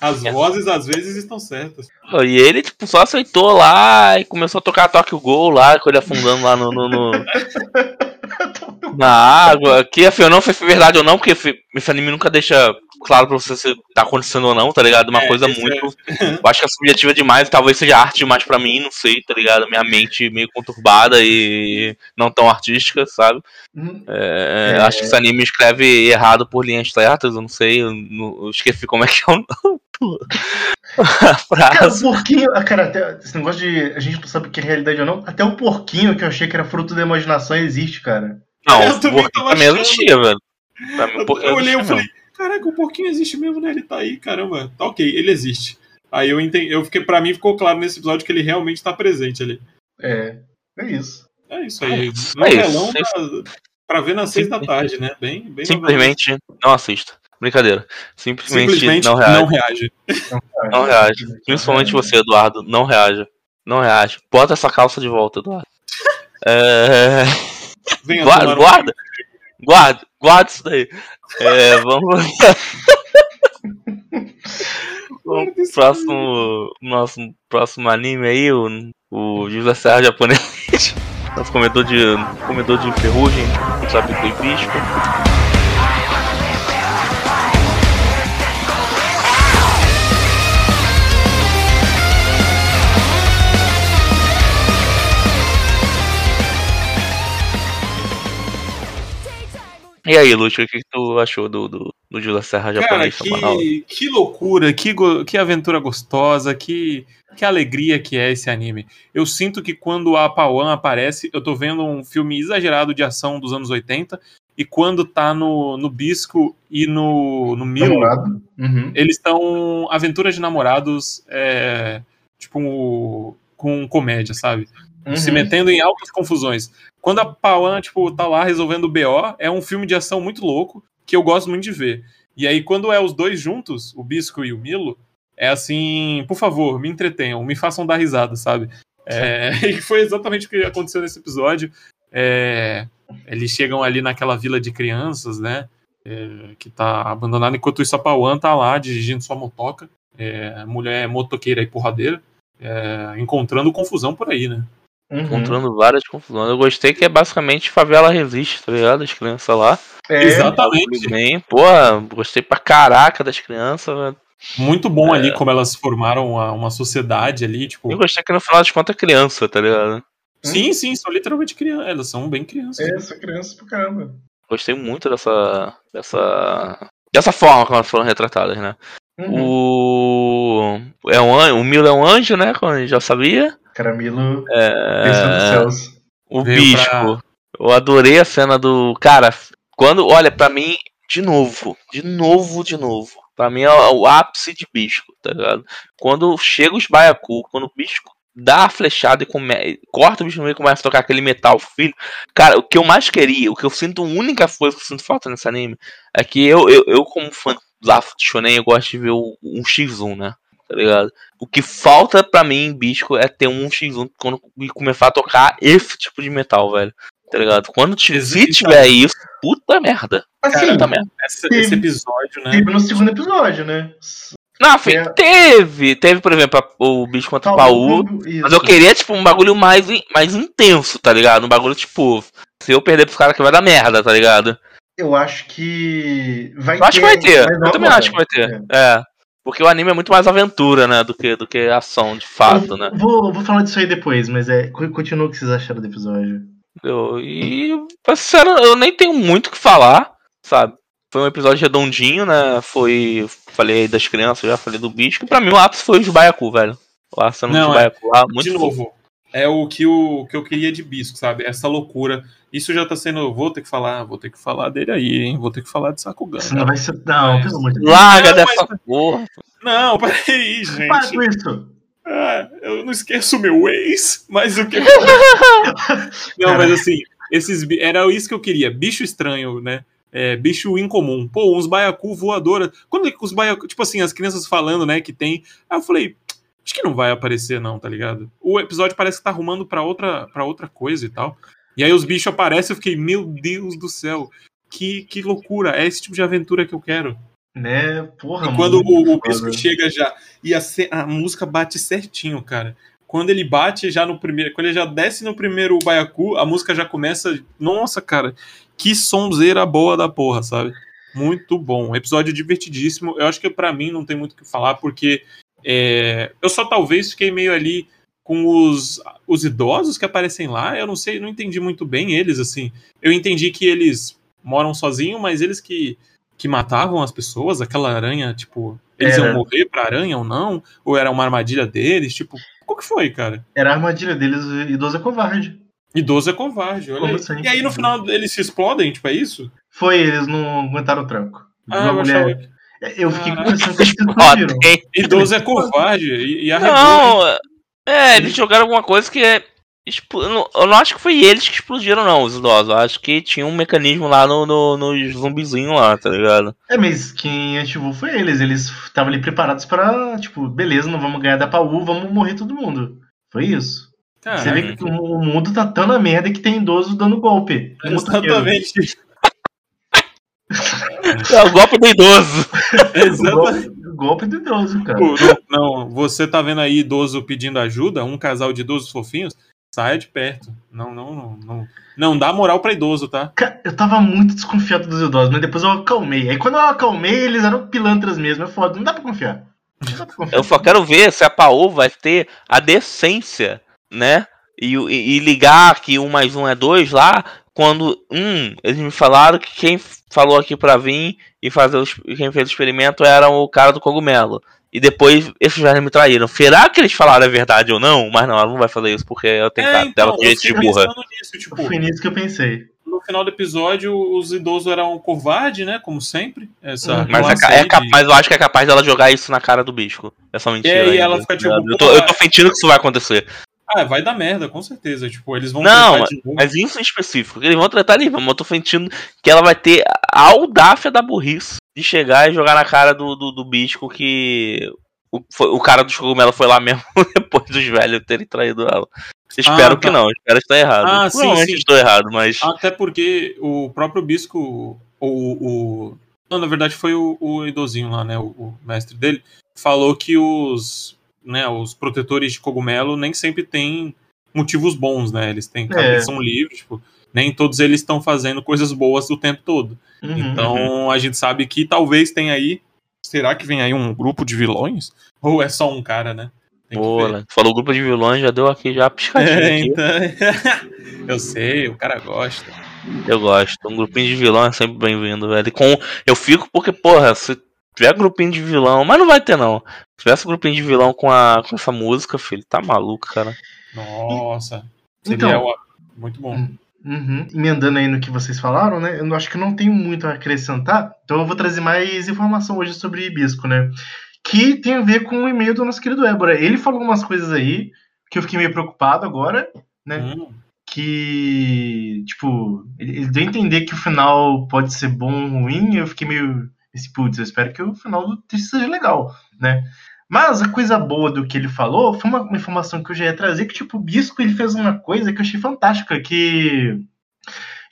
As vozes às vezes estão certas. E ele, tipo, só aceitou lá e começou a tocar toque o gol lá, com ele afundando lá no. no- no- na água. Que afinal não foi verdade ou não, porque esse anime nunca deixa claro pra você se tá acontecendo ou não, tá ligado? Uma É, coisa isso muito. Eu acho que é subjetiva demais, talvez seja arte demais pra mim, não sei, tá ligado? Minha mente meio conturbada e não tão artística, sabe? Hum, É, É. Acho que esse anime escreve errado por linhas certas, eu não sei, eu, não- eu esqueci como é que é o nome. A Cara, o porquinho. ah, Cara, até, esse negócio de. A gente não sabe o que é realidade ou não. Até o porquinho que eu achei que era fruto da imaginação existe, cara. Não, Eu o porquinho também achando. existia, velho. Pra mim, o Eu, porquinho eu olhei e falei, caraca, o porquinho existe mesmo, né? Ele tá aí, caramba. Tá ok, ele existe. Aí eu entendi, eu fiquei, pra mim ficou claro nesse episódio que ele realmente tá presente ali. É. É isso. É isso aí. É isso, Novelão é isso. pra, pra ver na seis da tarde, né? Bem, bem Simplesmente não assista. Brincadeira. Simplesmente, Simplesmente não reage. não reage. Não reage. Principalmente você, Eduardo. Não reaja. Não reage. Bota essa calça de volta, Eduardo. É... Venha Guarda, guarda. Guarda, guarda isso daí. É, vamos. vamos pro próximo, nosso próximo anime aí, o, o José Serra japonês. Nosso comedor de, comedor de ferrugem, sabe, foi bicho. E aí, Lúcio, o que tu achou do, do, do Júlio Serra Cara, japonês semanal? que, que loucura, que, que aventura gostosa, que, que alegria que é esse anime. Eu sinto que quando a Pawan aparece, eu tô vendo um filme exagerado de ação dos anos 80, e quando tá no, no Bisco e no, no Milo, Namorado. Uhum. eles estão aventuras de namorados, é, tipo, com comédia, sabe? se Uhum. metendo em altas confusões. Quando a Pawan, tipo, tá lá resolvendo o BO, é um filme de ação muito louco, que eu gosto muito de ver. E aí, quando é os dois juntos, o Bisco e o Milo, é assim, por favor, me entretenham, me façam dar risada, sabe? É, e foi exatamente o que aconteceu nesse episódio. É, eles chegam ali naquela vila de crianças, né? é, que tá abandonada, enquanto isso a Pawan tá lá dirigindo sua motoca, é, mulher motoqueira e porradeira, é, encontrando confusão por aí, né? Uhum. Encontrando várias confusões. Eu gostei que é basicamente favela resiste, tá ligado? As crianças lá. É, Exatamente. Bem, pô, gostei pra caraca das crianças, velho. Muito bom ali como elas formaram uma, uma sociedade ali, tipo. Eu gostei que no final das contas é criança, tá ligado? Sim, sim, são literalmente crianças. Elas são bem crianças. é, sou criança pra caramba. Gostei muito dessa. dessa. dessa forma como elas foram retratadas, né? Uhum. O. É um, o Milo é um anjo, né? Como a gente já sabia. Caramilo, É, dos. O Veio Bispo. pra- Eu adorei a cena do. Cara, quando. Olha, pra mim, de novo. De novo, de novo. Pra mim é o o ápice de Bisco, tá ligado? Quando chega os Baiacu, quando o Bisco dá a flechada e come... corta o bicho no meio e começa a tocar aquele metal filho. Cara, o que eu mais queria, o que eu sinto, a única coisa que eu sinto falta nesse anime, é que eu, eu, eu como fã lá Shonen, eu gosto de ver o, um X1, né? Tá ligado? O que falta pra mim em Bisco é ter um X1 quando e começar a tocar esse tipo de metal, velho. Tá ligado? Quando t- se tiver isso, puta merda. Assim, Puta merda. Essa- esse episódio, né? teve no segundo episódio, né? Não, filho, É. teve. Teve, por exemplo, o bicho contra o Paul. Isso. Mas eu queria, tipo, um bagulho mais, mais intenso, tá ligado? Um bagulho, tipo, se eu perder pros caras que vai dar merda, tá ligado? Eu acho que vai Eu acho ter. que vai ter. Eu também acho que vai ter. É. Porque o anime é muito mais aventura, né? Do que, do que ação, de fato, Eu né? Vou, vou falar disso aí depois, mas é. co- Continua o que vocês acharam do episódio. Eu, e, pra ser sincero, eu nem tenho muito o que falar, sabe? Foi um episódio redondinho, né? Foi. Falei aí das crianças, já falei do bicho. Que pra mim o ápice foi os Baiacu, velho. A cena Não, dos é. Baiacu lá, muito de fofo. novo, é o que, o que eu queria de Bisco, sabe? Essa loucura. Isso já tá sendo. Vou ter que falar, vou ter que falar dele aí, hein? Vou ter que falar de Sakugan. Não vai ser. Não, Mas- pelo amor de Deus. Larga Não, dessa porra. Não, peraí, gente. Para com isso! Ah, eu não esqueço o meu ex, mas o que. não, mas assim, esses, era isso que eu queria. Bicho estranho, né? É, bicho incomum. Pô, uns baiacu voadora. Quando é que os baiacu. Tipo assim, as crianças falando, né, que tem. Aí eu falei. Acho que não vai aparecer, não, tá ligado? O episódio parece que tá arrumando pra outra, pra outra coisa e tal. E aí os bichos aparecem eu fiquei, meu Deus do céu. Que, que loucura. É esse tipo de aventura que eu quero. Né? Porra, E quando o, o bisco chega já e a, a música bate certinho, cara. Quando ele bate já no primeiro, quando ele já desce no primeiro baiacu, a música já começa. Nossa, cara, que sonzeira boa da porra, sabe? Muito bom, episódio divertidíssimo. Eu acho que pra mim não tem muito o que falar porque é, eu só talvez fiquei meio ali com os, os idosos que aparecem lá. Eu não sei, não entendi muito bem eles assim. Eu entendi que eles moram sozinhos, mas eles que que matavam as pessoas, aquela aranha, tipo, eles Era. iam morrer pra aranha ou não? Ou era uma armadilha deles? Tipo, qual que foi, cara? Era a armadilha deles, idoso é covarde. Idoso é covarde, olha Como aí. assim? E aí no final eles se explodem, tipo, é isso? Foi, eles não aguentaram o tranco. Ah, Uma eu mulher- que Eu fiquei com a Caraca. impressão que eles explodiram. idoso é covarde e, e arregou. Não, é, eles jogaram alguma coisa que é. Eu não, acho que foi eles que explodiram, não, os idosos. Eu acho que tinha um mecanismo lá no, no, nos zumbizinhos lá, tá ligado? É, mas quem ativou foi eles. Eles estavam ali preparados pra, tipo, beleza, não vamos ganhar da Paú, vamos morrer todo mundo. Foi isso. Você vê que o o mundo tá tão na merda que tem idoso dando golpe. No motoqueiro. exatamente. É o golpe do idoso. Exatamente. Golpe, do idoso, cara. Não, você tá vendo aí idoso pedindo ajuda, um casal de idosos fofinhos, saia de perto. Não, não, não, não, não dá moral pra idoso, tá? Cara, eu tava muito desconfiado dos idosos, mas depois eu acalmei. Aí quando eu acalmei, eles eram pilantras mesmo. É foda, não dá pra confiar. Não dá pra confiar. Eu só quero ver se a Paul vai ter a decência, né? E, e- e ligar que um mais um é dois lá, quando, hum, eles me falaram que quem falou aqui pra vir e fazer os, quem fez o experimento era o cara do cogumelo. E depois esses velhos me traíram. Será que eles falaram a verdade ou não? Mas não, ela não vai fazer isso porque ela tem cara dela eu de jeito de burra. nisso, tipo, Foi nisso que eu pensei. no final do episódio, os idosos eram covardes, né? Como sempre. Essa Hum, Mas, é, é de- capaz, eu acho que é capaz dela jogar isso na cara do bisco. Essa mentira. É, e ainda, ela fica tipo, eu, tô, eu tô sentindo que isso vai acontecer. Ah, vai dar merda, com certeza. Tipo, eles vão Não, novo. Mas isso em específico, que eles vão tratar ali, mas eu tô sentindo que ela vai ter a audácia da burrice de chegar e jogar na cara do, do, do bisco que o, foi- o cara dos cogumelos foi lá mesmo depois dos velhos terem traído ela. Espero Ah, que tá. não, espero estar errado. Ah, sim, sim. estou errado, mas. Até porque o próprio Bisco, o. o não, na verdade foi o, o idosinho lá, né? O, o mestre dele, falou que os, né, os protetores de cogumelo nem sempre têm motivos bons, né? Eles têm cabeça livre, tipo, nem todos eles estão fazendo coisas boas o tempo todo. Uhum. Então a gente sabe que talvez tenha aí. Será que vem aí um grupo de vilões? Ou é só um cara, né? Tem que Boa, ver. né? Falou grupo de vilões, já deu aqui já a piscadinha É, aqui. então... eu sei, o cara gosta. Eu gosto. Um grupinho de vilão é sempre bem-vindo, velho. E Com... Eu fico porque, porra, se tiver grupinho de vilão, mas não vai ter não. Se tivesse grupinho de vilão com, a... com essa música, filho, tá maluco, cara. Nossa. Seria Então- muito bom. Uhum. Emendando aí no que vocês falaram, né? Eu acho que não tenho muito a acrescentar, então eu vou trazer mais informação hoje sobre Hibisco, né? Que tem a ver com o e-mail do nosso querido Ébora. Ele falou umas coisas aí que eu fiquei meio preocupado agora, né? Hum, Que, tipo, ele, ele deu a entender que o final pode ser bom ou ruim, e eu fiquei meio. Esse putz, eu espero que o final do texto seja legal, né? Mas a coisa boa do que ele falou foi uma, uma informação que eu já ia trazer, que, tipo, o Bisco ele fez uma coisa que eu achei fantástica, que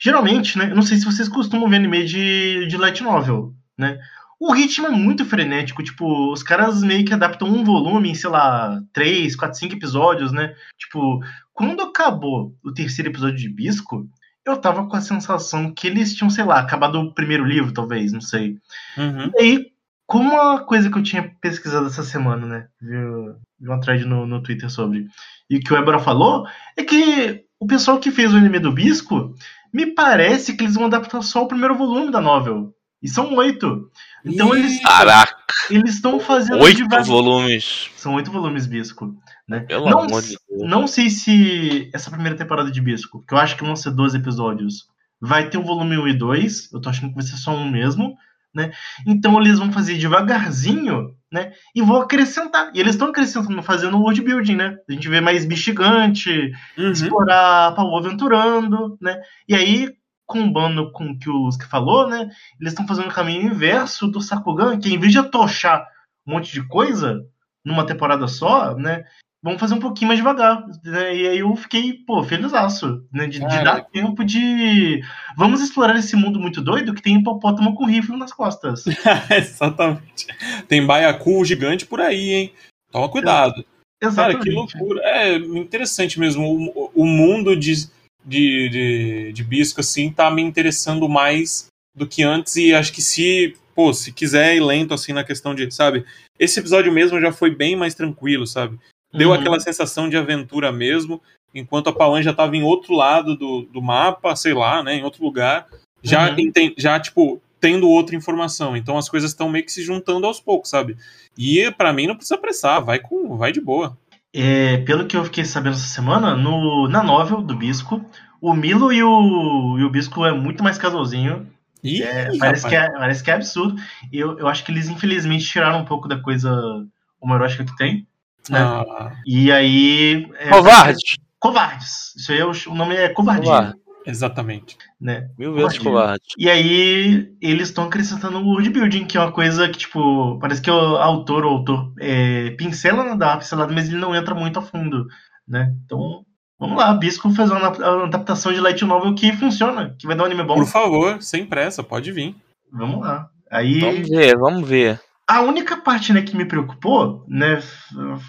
geralmente, né? Eu não sei se vocês costumam ver anime de, de light novel, né? O ritmo é muito frenético, tipo, os caras meio que adaptam um volume em, sei lá, três, quatro, cinco episódios, né? Tipo, quando acabou o terceiro episódio de Bisco, eu tava com a sensação que eles tinham, sei lá, acabado o primeiro livro, talvez, não sei. uhum. E aí, como uma coisa que eu tinha pesquisado essa semana, né? Viu, vi uma thread no, no Twitter sobre. E que o Ebra falou é que o pessoal que fez o anime do Bisco, me parece que eles vão adaptar só o primeiro volume da novel. E são oito. Então Ih, eles Caraca, eles estão fazendo oito volumes. São oito volumes Bisco. Né? Pelo não, amor de Deus. não sei se essa primeira temporada de Bisco, que eu acho que vão ser 12 episódios, vai ter um volume 1 e 2. Eu tô achando que vai ser só um mesmo. Né? Então eles vão fazer devagarzinho, né? E vão acrescentar. E eles estão acrescentando, fazendo world building, né? A gente vê mais bicho gigante, uhum. explorar a Paul aventurando, né? E aí, combando com o que o Suki falou, né? Eles estão fazendo o caminho inverso do Sakugan, que em vez de atochar um monte de coisa numa temporada só, né? Vamos fazer um pouquinho mais devagar. Né? E aí eu fiquei, pô, felizaço, né? De, de dar tempo de. Vamos explorar esse mundo muito doido que tem hipopótamo com rifle nas costas. Exatamente. Tem baiacu gigante por aí, hein? Toma cuidado. Cara, que Exatamente. loucura. É interessante mesmo. O, o mundo de, de, de, de Bisco, assim, tá me interessando mais do que antes. E acho que se, pô, se quiser ir lento, assim, na questão de, sabe? Esse episódio mesmo já foi bem mais tranquilo, sabe? Deu Uhum. aquela sensação de aventura mesmo, enquanto a Pawan já tava em outro lado do, do mapa, sei lá, né? Em outro lugar. Já, Uhum. já tipo, tendo outra informação. Então as coisas estão meio que se juntando aos poucos, sabe? E pra mim não precisa apressar, vai com, vai de boa. É, pelo que eu fiquei sabendo essa semana, no, na novel do Bisco, o Milo e o, e o Bisco é muito mais casalzinho. Ih, É, parece, que é, parece que é absurdo. Eu, eu acho que eles, infelizmente, tiraram um pouco da coisa homoerótica que tem. Né? Ah, E aí. é, Covarde. Covardes. Isso aí é o, o nome é covardia. Covarde. exatamente. Né? Mil vezes covarde. E aí eles estão acrescentando o world building, que é uma coisa que, tipo, parece que o autor, o autor é, pincela, né, dá pincelada, mas ele não entra muito a fundo, né? Então, vamos lá, Bisco faz uma, uma adaptação de light novel que funciona, que vai dar um anime bom. Por favor, sem pressa, pode vir. Vamos lá. Aí. Vamos ver, vamos ver. A única parte né, que me preocupou, né,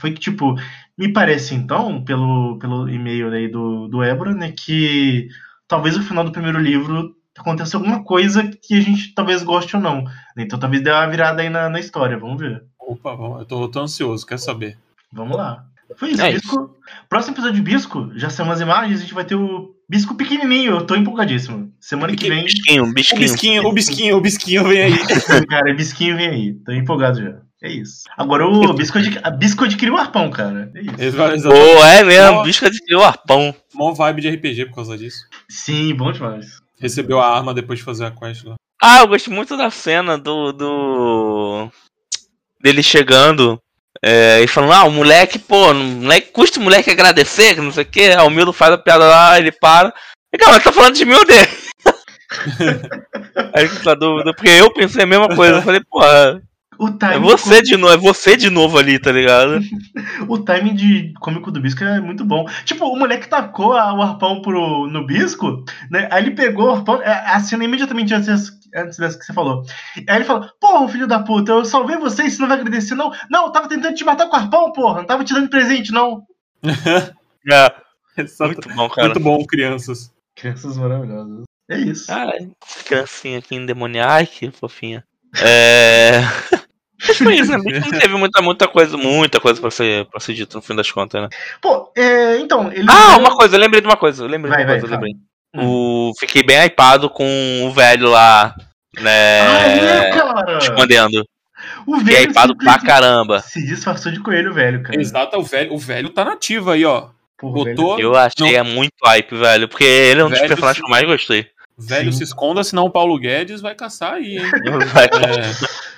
foi que, tipo, me parece então, pelo, pelo e-mail aí do, do Ébora, né, que talvez no final do primeiro livro aconteça alguma coisa que a gente talvez goste ou não. Então talvez dê uma virada aí na, na história, vamos ver. Opa, eu tô, tô ansioso, quer saber? Vamos lá. Foi isso, É Bisco. Próximo episódio de Bisco, já são umas imagens, a gente vai ter o Bisco pequenininho, eu tô empolgadíssimo. Semana que vem, Bisquinho, O bisquinho. bisquinho, o bisquinho, o bisquinho vem aí. cara, Bisquinho vem aí. Tô empolgado já. É isso. Agora o Bisco, adqu... Bisco adquiriu o arpão, cara. É isso. Pô, é mesmo, Ó. bisca de o arpão. Mó vibe de RPG por causa disso. Sim, bom demais. Recebeu a arma depois de fazer a quest lá. Ah, eu gosto muito da cena do. do... dele chegando é, e falando, ah, o moleque, pô, moleque custa o moleque agradecer, que não sei o que. O Milo faz a piada lá, ele para. E cara, tá falando de ou dele? Aí fica a dúvida, porque eu pensei a mesma coisa. Eu falei, pô, O timing, você de novo, é você de novo ali, tá ligado? o timing de cômico do Bisco é muito bom. Tipo, o moleque tacou a- o arpão pro, no Bisco, né? Aí ele pegou o arpão, é, a cena imediatamente antes, antes dessa que você falou. Aí ele falou, porra, filho da puta, eu salvei você e você não vai agradecer, não? Não, eu tava tentando te matar com o arpão, porra, não tava te dando presente, não. É, Exato. muito bom, cara. Muito bom, crianças. Crianças maravilhosas. É isso. Essa criancinha aqui endemoniada, que fofinha. É. Mas foi isso, né? Não teve muita, muita coisa, muita coisa pra ser, pra ser dito no fim das contas, né? Pô, é, então, ele. Ah, uma coisa, eu lembrei de uma coisa, eu lembrei Vai, de uma vai, coisa, lembrei. O... Fiquei bem hypado com o velho lá, né? Ah, é, cara! escondendo. O Fiquei velho hypado pra caramba. se disfarçou de coelho, velho, cara. Exato, o velho, o velho tá nativo aí, ó. Porra, Botou. Eu achei é muito hype, velho, porque ele é um dos Velho personagens sim. que eu mais gostei. Velho, Sim. se esconda, senão o Paulo Guedes vai caçar aí, hein? Vai- É,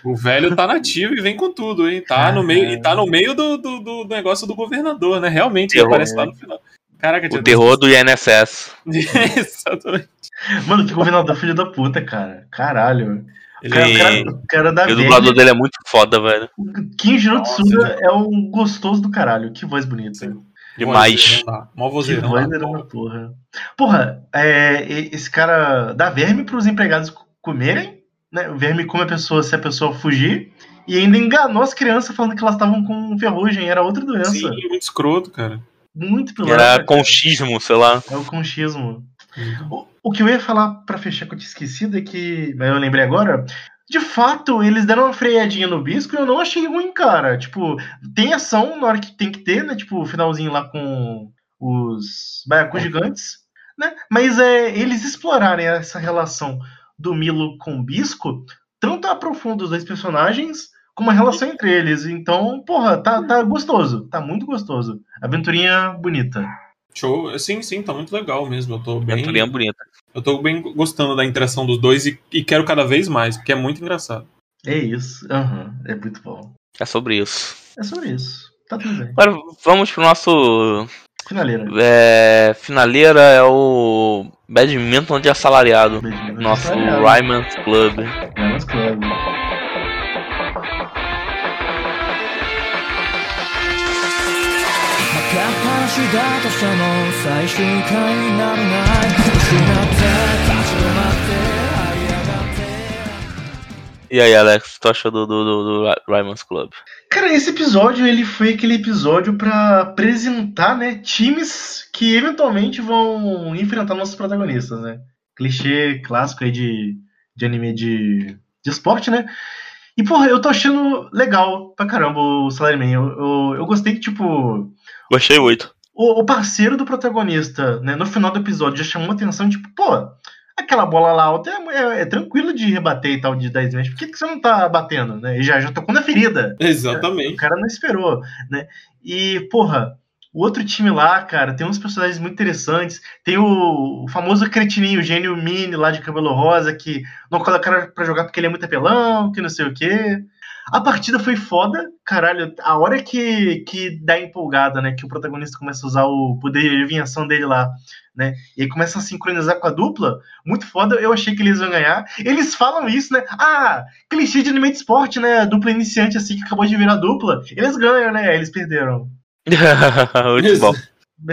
o velho tá nativo e vem com tudo, hein? Tá no meio, e tá no meio do, do, do negócio do governador, né? Realmente, ele Terror. aparece lá no final. Caraca, O terror do INSS. Exatamente. Mano, que governador filho da puta, cara. Caralho. Ele Cara, o, cara, o cara da E o dublador dele é muito foda, velho. Kinjiro Nossa, Tsuga ele- é um gostoso do caralho. Que voz bonita. Sim. Demais. Não dá. Mó Que vozeirão. voz não dá. era da porra. Porra, é, e- esse cara dá verme pros empregados co- comerem, né? O verme come a pessoa se a pessoa fugir. E ainda enganou as crianças falando que elas estavam com ferrugem, era outra doença. Sim, muito escroto, cara. Muito pior. Era conchismo, sei lá. É o conchismo. O, o que eu ia falar pra fechar que eu tinha esquecido é que. Mas eu lembrei agora. De fato, eles deram uma freadinha no bisco e eu não achei ruim, cara. Tipo, tem ação na hora que tem que ter, né? Tipo, o finalzinho lá com os baiacus gigantes, né? Mas é, eles explorarem essa relação do Milo com o Bisco, tanto aprofunda os dois personagens, como a relação entre eles. Então, porra, tá, tá gostoso. Tá muito gostoso. Aventurinha bonita. Show. Sim, sim, tá muito legal mesmo. Eu tô bem. Aventurinha bonita. Eu tô bem gostando da interação dos dois e, e quero cada vez mais, porque é muito engraçado. É isso. Aham, é muito bom. É sobre isso. É sobre isso. Tá tudo bem. Agora vamos pro nosso Finaleira. é, finaleira, é o Badminton de Assalariado. Beijinho. Nosso Ryman's Club. Ryman's Club. 話だとしても最終回にならない失って立ち止まって這い上がって E aí, Alex, o que tu achou do, do, do, do Ryman's Club? Cara, esse episódio ele foi aquele episódio pra apresentar, né, times que eventualmente vão enfrentar nossos protagonistas, né? Clichê clássico aí de, de anime de, de esporte, né? E, porra, eu tô achando legal pra caramba o Salaryman. Eu, eu, eu gostei que, tipo, Gostei muito. o, o parceiro do protagonista, né, no final do episódio, já chamou atenção, tipo, pô, aquela bola lá alta é, é- é tranquilo de rebater e tal, de 10 metros. Por que, que você não tá batendo, né? E já, já tocou na ferida. O Exatamente. cara não esperou, né? E, porra, o outro time lá, cara, tem uns personagens muito interessantes. Tem o, o famoso cretininho, o gênio Mini lá de cabelo rosa, que não colocaram pra jogar porque ele é muito apelão, que não sei o quê. A partida foi foda, caralho. A hora que, que dá empolgada, né? Que o protagonista começa a usar o poder de adivinhação dele lá, né? E aí começa a sincronizar com a dupla. Muito foda, eu achei que eles iam ganhar. Eles falam isso, né? Ah, clichê de anime de esporte, né? Dupla iniciante assim que acabou de virar dupla. Eles ganham, né? Aí Eles perderam. muito bom.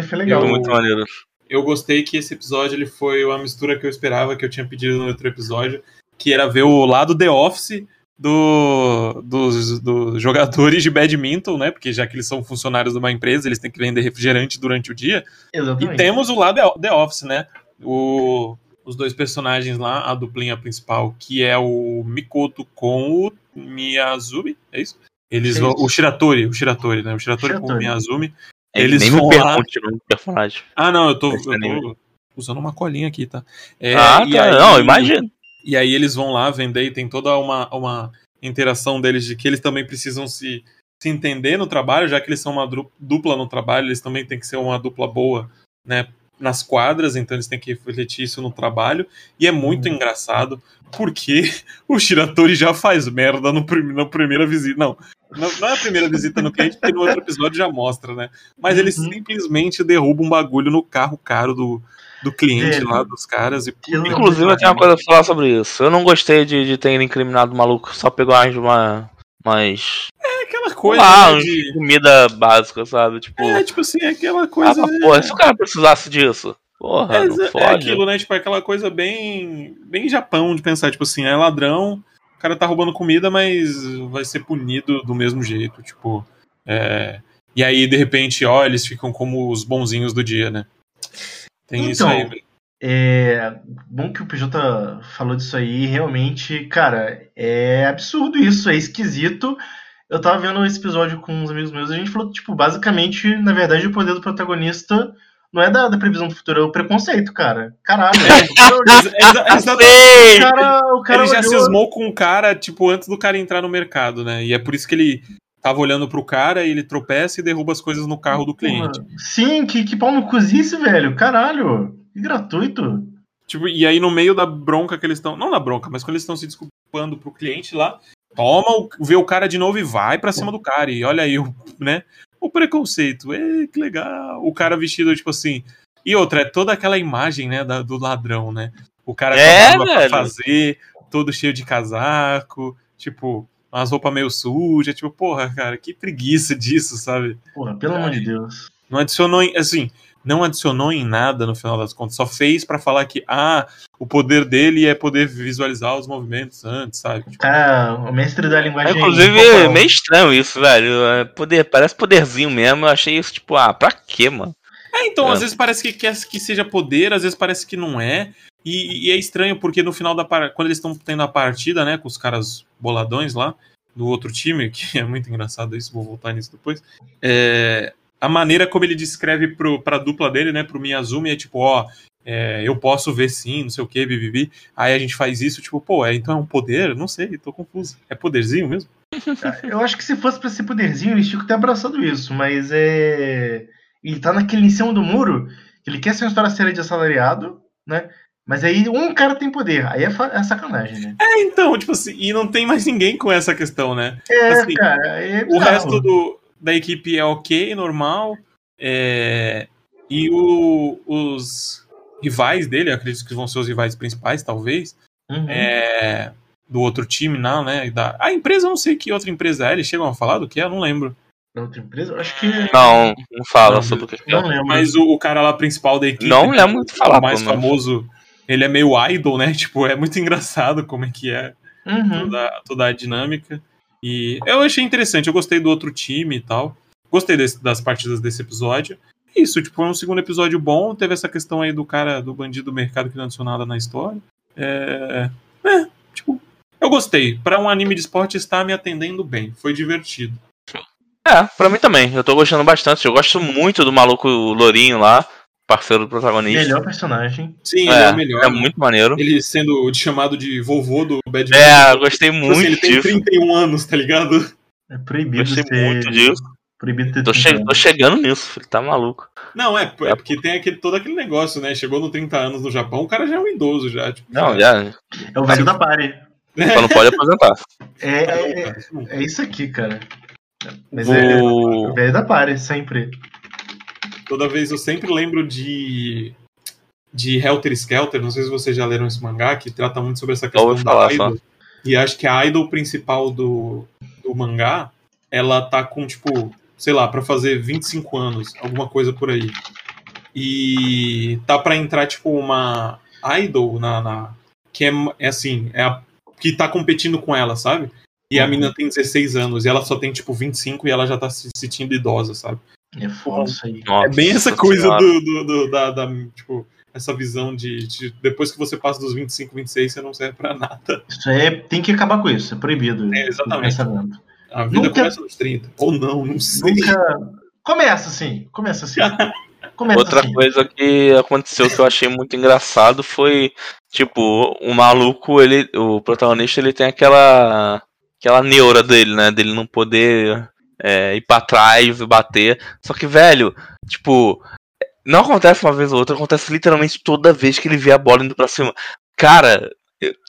Foi legal. Foi muito maneiro. Eu gostei que esse episódio ele foi uma mistura que eu esperava, que eu tinha pedido no outro episódio. que era ver o lado The Office do, dos, dos jogadores de badminton, né? Porque já que eles são funcionários de uma empresa, eles têm que vender refrigerante durante o dia. Exatamente. E temos o lado The Office, né? O, os dois personagens lá, a duplinha principal, que é o Mikoto com o Miyazumi, é isso? Eles vão, o Shiratori, o Shiratori, né? O Shiratori, com o Shiratori. Miyazumi. É, Eles nem vão me lá- pergunte o nome do personagem. Ah, não, eu tô, eu tô usando uma colinha aqui, tá? É, ah, e tá. aí- Não, imagina. E aí eles vão lá vender e tem toda uma, uma interação deles de que eles também precisam se, se entender no trabalho, já que eles são uma dupla no trabalho, eles também têm que ser uma dupla boa, né? Nas quadras, então eles têm que refletir isso no trabalho. E é muito engraçado porque o Shiratori já faz merda no prim na primeira visita. Não, não, não é a primeira visita no cliente, porque no outro episódio já mostra, né? Mas ele Uhum. simplesmente derruba um bagulho no carro caro do, do cliente Velho. lá, dos caras. E, Inclusive, eu tenho uma coisa pra falar sobre isso. Eu não gostei de, de ter incriminado o maluco, só pegou mais uma. Mas. É aquela coisa ah, né, de. comida básica, sabe? Tipo. É, tipo assim, é aquela ah, coisa. né? porra, se o cara precisasse disso. Porra, é, não é fode. aquilo, né? Tipo, é aquela coisa bem. bem Japão de pensar, tipo assim, é ladrão, o cara tá roubando comida, mas vai ser punido do mesmo jeito. Tipo. é, E aí, de repente, ó, eles ficam como os bonzinhos do dia, né? Tem isso Então, aí. É bom que o PJ falou disso aí. Realmente, cara, é absurdo isso, é esquisito. Eu tava vendo esse episódio com uns amigos meus e a gente falou, tipo, basicamente, na verdade, o poder do protagonista não é da, da previsão do futuro, é o preconceito, cara. Caralho. Exa- exatamente. Sei! o cara, o cara ele já olhou- cismou com o cara, tipo, antes do cara entrar no mercado, né? E é por isso que ele tava olhando pro cara e ele tropeça e derruba as coisas no carro do cliente. Sim, que, que pau no cozice, velho. Caralho. Que gratuito. Tipo, e aí no meio da bronca que eles estão. Não na bronca, mas quando eles estão se desculpando pro cliente lá, toma, o- vê o cara de novo e vai pra cima do cara. E olha aí, o, né? O preconceito. Ê, que legal. O cara vestido, tipo assim. E outra, é toda aquela imagem, né, da- do ladrão, né? O cara É, com a fazer, todo cheio de casaco, tipo, umas roupas meio sujas, tipo, porra, cara, que preguiça disso, sabe? Porra, pelo amor de Deus. Não adicionou em, assim, não adicionou em nada no final das contas, só fez pra falar que ah, o poder dele é poder visualizar os movimentos antes, sabe? Tipo, Cara, o mestre da É, linguagem. inclusive, é meio estranho isso, velho. É poder, parece poderzinho mesmo. Eu achei isso, tipo, ah, pra quê, mano? É, então, É. às vezes parece que quer que seja poder, às vezes parece que não é. E, e é estranho porque no final da quando eles estão tendo a partida, né, com os caras boladões lá do outro time, que é muito engraçado isso, vou voltar nisso depois. É, a maneira como ele descreve pro, pra dupla dele, né, pro Miyazumi é tipo, ó, é, eu posso ver sim, não sei o que, bibibi. Aí a gente faz isso, tipo, pô, é, então é um poder? Não sei, tô confuso. É poderzinho mesmo? Eu acho que se fosse pra ser poderzinho, eles tinham ter abraçado isso, mas é. Ele tá naquele em cima do muro, ele quer ser uma história séria de assalariado, né? Mas aí um cara tem poder, aí é, é sacanagem, né? É, então, tipo assim, e não tem mais ninguém com essa questão, né? É, Assim, cara, é O resto do, da equipe é ok, normal. é, e o- os rivais dele, eu acredito que vão ser os rivais principais, talvez, Uhum. é, do outro time, não, né? Da, a empresa, eu não sei que outra empresa é, eles chegam a falar do que é, eu não lembro. Da outra empresa? Acho que. Não, não fala Não, sobre o que é. Não lembro. Mas o, o cara lá principal da equipe, Não lembro muito falar, o mais famoso, ele é meio idol, né? Tipo, é muito engraçado como é que é Uhum. toda, toda a dinâmica. E eu achei interessante, eu gostei do outro time e tal. Gostei desse- das partidas desse episódio. Isso, tipo, foi um segundo episódio bom. Teve essa questão aí do cara, do bandido do mercado que não adicionou nada na história. É. É, tipo, eu gostei. Pra um anime de esporte está me atendendo bem. Foi divertido. É, pra mim também. Eu tô gostando bastante. Eu gosto muito do maluco Lourinho lá, parceiro do protagonista. Melhor personagem. Sim, é, ele é o melhor. é né? muito maneiro. Ele sendo chamado de vovô do Badminton. É, eu gostei Tipo assim, muito ele tem disso. 31 anos, tá ligado? É proibido Gostei ter. muito disso. Proibido ter Tô, 30 che- anos. tô chegando nisso, filho. Tá maluco. Não, é, é porque tem aquele, todo aquele negócio, né? Chegou no 30 anos no Japão, o cara já é um idoso já. Tipo, Não, já. É o velho da party. Só não pode aposentar. É, é, é, é isso aqui, cara. Mas é O- o velho da party, sempre. Toda vez eu sempre lembro de de Helter Skelter, não sei se vocês já leram esse mangá, que trata muito sobre essa questão ouvi da falar, idol. E acho que a idol principal do, do mangá, ela tá com, tipo, sei lá, pra fazer 25 anos, alguma coisa por aí. E tá pra entrar, tipo, uma idol na, na- que é, é assim, é a, que tá competindo com ela, sabe? E a Uhum. menina tem 16 anos e ela só tem, tipo, 25 e ela já tá se sentindo idosa, sabe? É foda isso aí. Nossa É bem essa coisa Senhora. do, do- do- da, da, tipo, essa visão de, de depois que você passa dos 25, 26, você não serve pra nada. Isso é, tem que acabar com isso, é proibido. É, exatamente. A vida Nunca- começa nos 30. Ou não, não sei. Nunca. Começa assim, começa assim. Começa Outra assim. coisa que aconteceu que eu achei muito engraçado foi, tipo, o maluco, ele, o protagonista, ele tem aquela aquela neura dele, né, dele não poder é, ir pra trás e bater. Só que, velho, tipo, não acontece uma vez ou outra, acontece literalmente toda vez que ele vê a bola indo pra cima. Cara,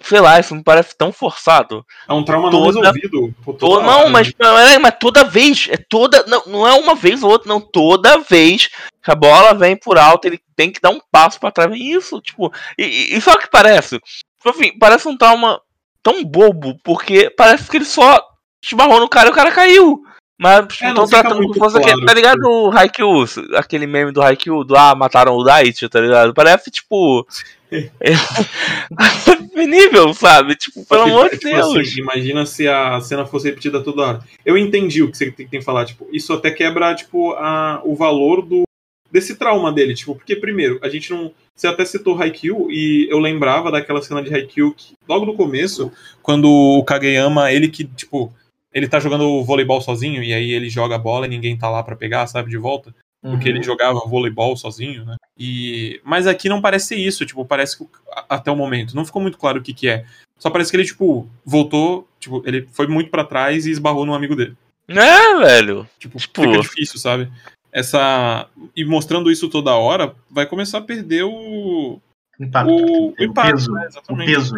sei lá, isso me parece tão forçado. É um trauma não Toda- resolvido. Toda não, hora, mas, né? não, é, mas toda vez, é toda, não, não é uma vez ou outra, não, toda vez que a bola vem por alto, ele tem que dar um passo pra trás, é isso, tipo, e, e, o que parece? Tipo assim, parece um trauma tão bobo, porque parece que ele só esbarrou no cara e o cara caiu. Mas É, estão tratando como muito se fosse aquele, claro, tá ligado o Haikyuu, aquele meme do Haikyuu, do ah, mataram o Daichi, tá ligado? Parece, tipo, é nível, sabe? Tipo, pelo Tipo, amor de tipo Deus. assim, imagina se a cena fosse repetida toda hora. Eu entendi o que você tem, tem que falar, tipo, isso até quebra, tipo, a, o valor do desse trauma dele, tipo, porque primeiro, a gente não, você até citou Haikyuu e eu lembrava daquela cena de Haikyuu que logo no começo, quando o Kageyama, ele que, tipo, ele tá jogando voleibol sozinho e aí ele joga a bola e ninguém tá lá pra pegar, sabe, de volta porque Uhum. ele jogava voleibol sozinho, né? E mas aqui não parece ser isso, tipo, parece que o- até o momento não ficou muito claro o que que é. Só parece que ele tipo voltou, tipo, ele foi muito pra trás e esbarrou num amigo dele. É, velho. Tipo, Tipo- fica difícil, sabe? Essa e mostrando isso toda hora, vai começar a perder o Impacto. o, o impacto, peso. né? Exatamente. peso.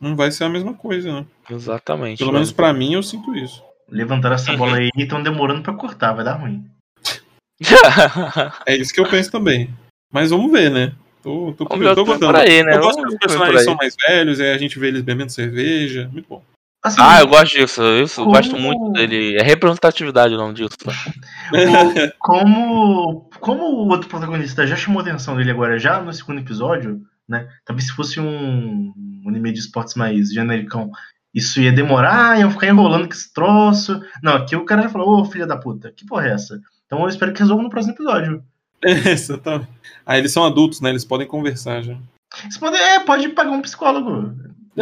Não vai ser a mesma coisa, né? Exatamente. Pelo velho. menos pra mim eu sinto isso. Levantaram essa bola aí e estão demorando pra cortar, vai dar ruim. É isso que eu penso também. Mas vamos ver, né? Tô, tô, Vamos tô gostando. aí, né? Eu gosto Vamos que os personagens são mais velhos, aí a gente vê eles bebendo cerveja. Muito bom. Assim, ah, eu gosto disso. Isso, eu Como- gosto muito dele. É representatividade o nome disso. como, como o outro protagonista já chamou a atenção dele agora, já no segundo episódio, né? Talvez se fosse um, um anime de esportes mais genericão, isso ia demorar, iam ficar enrolando com esse troço. Não, aqui o cara já falou, ô filha da puta, que porra é essa? Então eu espero que resolva no próximo episódio. Exatamente. Ah, eles são adultos, né? Eles podem conversar já. Você pode, é, pode pagar um psicólogo.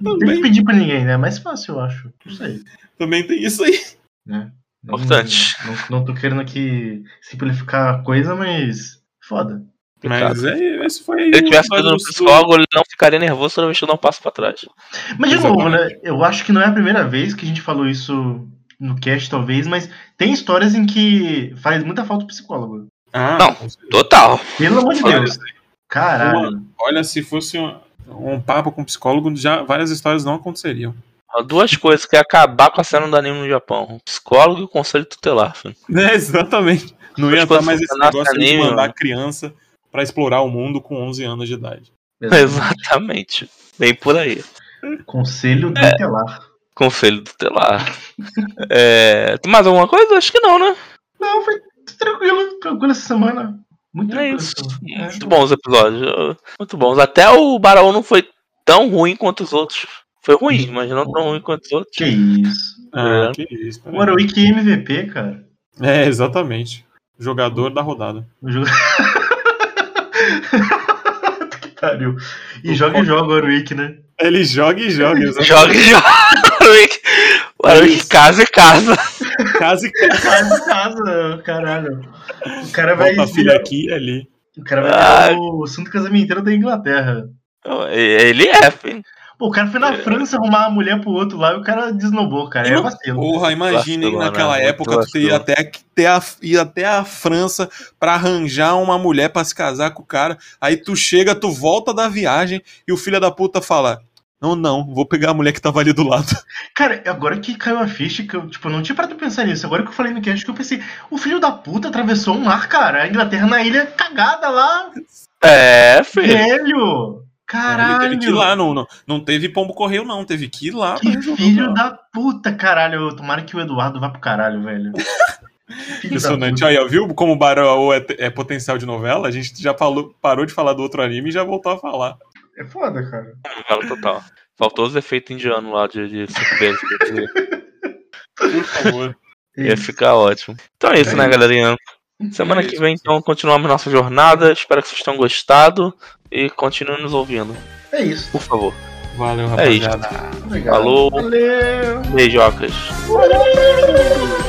Não tem, não que pedir pra ninguém, né? É mais fácil, eu acho. Não sei. Também tem isso aí. Né? Não- Importante. Não, não tô querendo aqui simplificar a coisa, mas foda. Mas é, esse foi aí. Se ele tivesse ido episódio no do- psicólogo, ele não ficaria nervoso toda vez que eu dou um passo pra trás. Mas de novo, né? Eu acho que não é a primeira vez que a gente falou isso no cast, talvez, mas tem histórias em que faz muita falta o psicólogo. Ah, Não. Total. Pelo amor de Deus. Caralho. Olha, se fosse um, um papo com psicólogo, já várias histórias não aconteceriam. Duas coisas que é acabar com a cena do anime no Japão: o psicólogo e o conselho tutelar. filho. É, exatamente. Não ia estar mais esse negócio de ali, mandar mano. criança pra explorar o mundo com 11 anos de idade. Exatamente. Bem por aí. Conselho É. tutelar. Conselho tutelar. É, tem mais alguma coisa? Acho que não, né? Não, foi tranquilo, tranquilo essa semana. Muito É tranquilo. isso. semana. Muito bons os episódios. Muito bons. Até o Baraú não foi tão ruim quanto os outros. Foi ruim, mas não tão ruim quanto os outros. Que isso. Ah, É. que isso. O Warwick MVP, cara. É, exatamente. Jogador da rodada. O jogo. pariu. E joga e joga o Warwick, né? Ele joga e joga. exatamente. Joga e joga. Warwick- Warwick Isso. casa e casa. Casa e casa. Casa, casa, caralho. O cara vai. Bota a filha aqui e ali. O cara vai Ah. o assunto casamenteiro da Inglaterra. Ele é, filho. Pô, o cara foi na França arrumar uma mulher pro outro lá e o cara desnobou, cara. É vacilo. Porra, imagina naquela né? época tu ia até, a, ir até a França pra arranjar uma mulher pra se casar com o cara. Aí tu chega, tu volta da viagem e o filho da puta fala: Não, não, vou pegar a mulher que tava ali do lado. Cara, agora que caiu a ficha, que eu, tipo, não tinha parado pra pensar nisso. Agora que eu falei no cast, que eu pensei, o filho da puta atravessou um mar, cara. A Inglaterra na ilha cagada lá. É, filho. Velho! Caralho! Ele teve que ir lá, não, não, não teve pombo correio, não. Teve que ir lá. Que filho da puta, caralho. Tomara que o Eduardo vá pro caralho, velho. Impressionante. Aí, ó, viu como o Barão é, é, potencial de novela? A gente já falou, parou de falar do outro anime e já voltou a falar. É foda, cara. Novela total. Faltou os efeitos indianos lá de, de surpresa. Por favor. Ia ficar ótimo. Então é isso, né, é galerinha? Semana que vem, então, continuamos nossa jornada. Espero que vocês tenham gostado e continue nos ouvindo. É isso. Por favor. Valeu, rapaziada. É isso. Obrigado. Falou. Valeu. Beijocas. Valeu.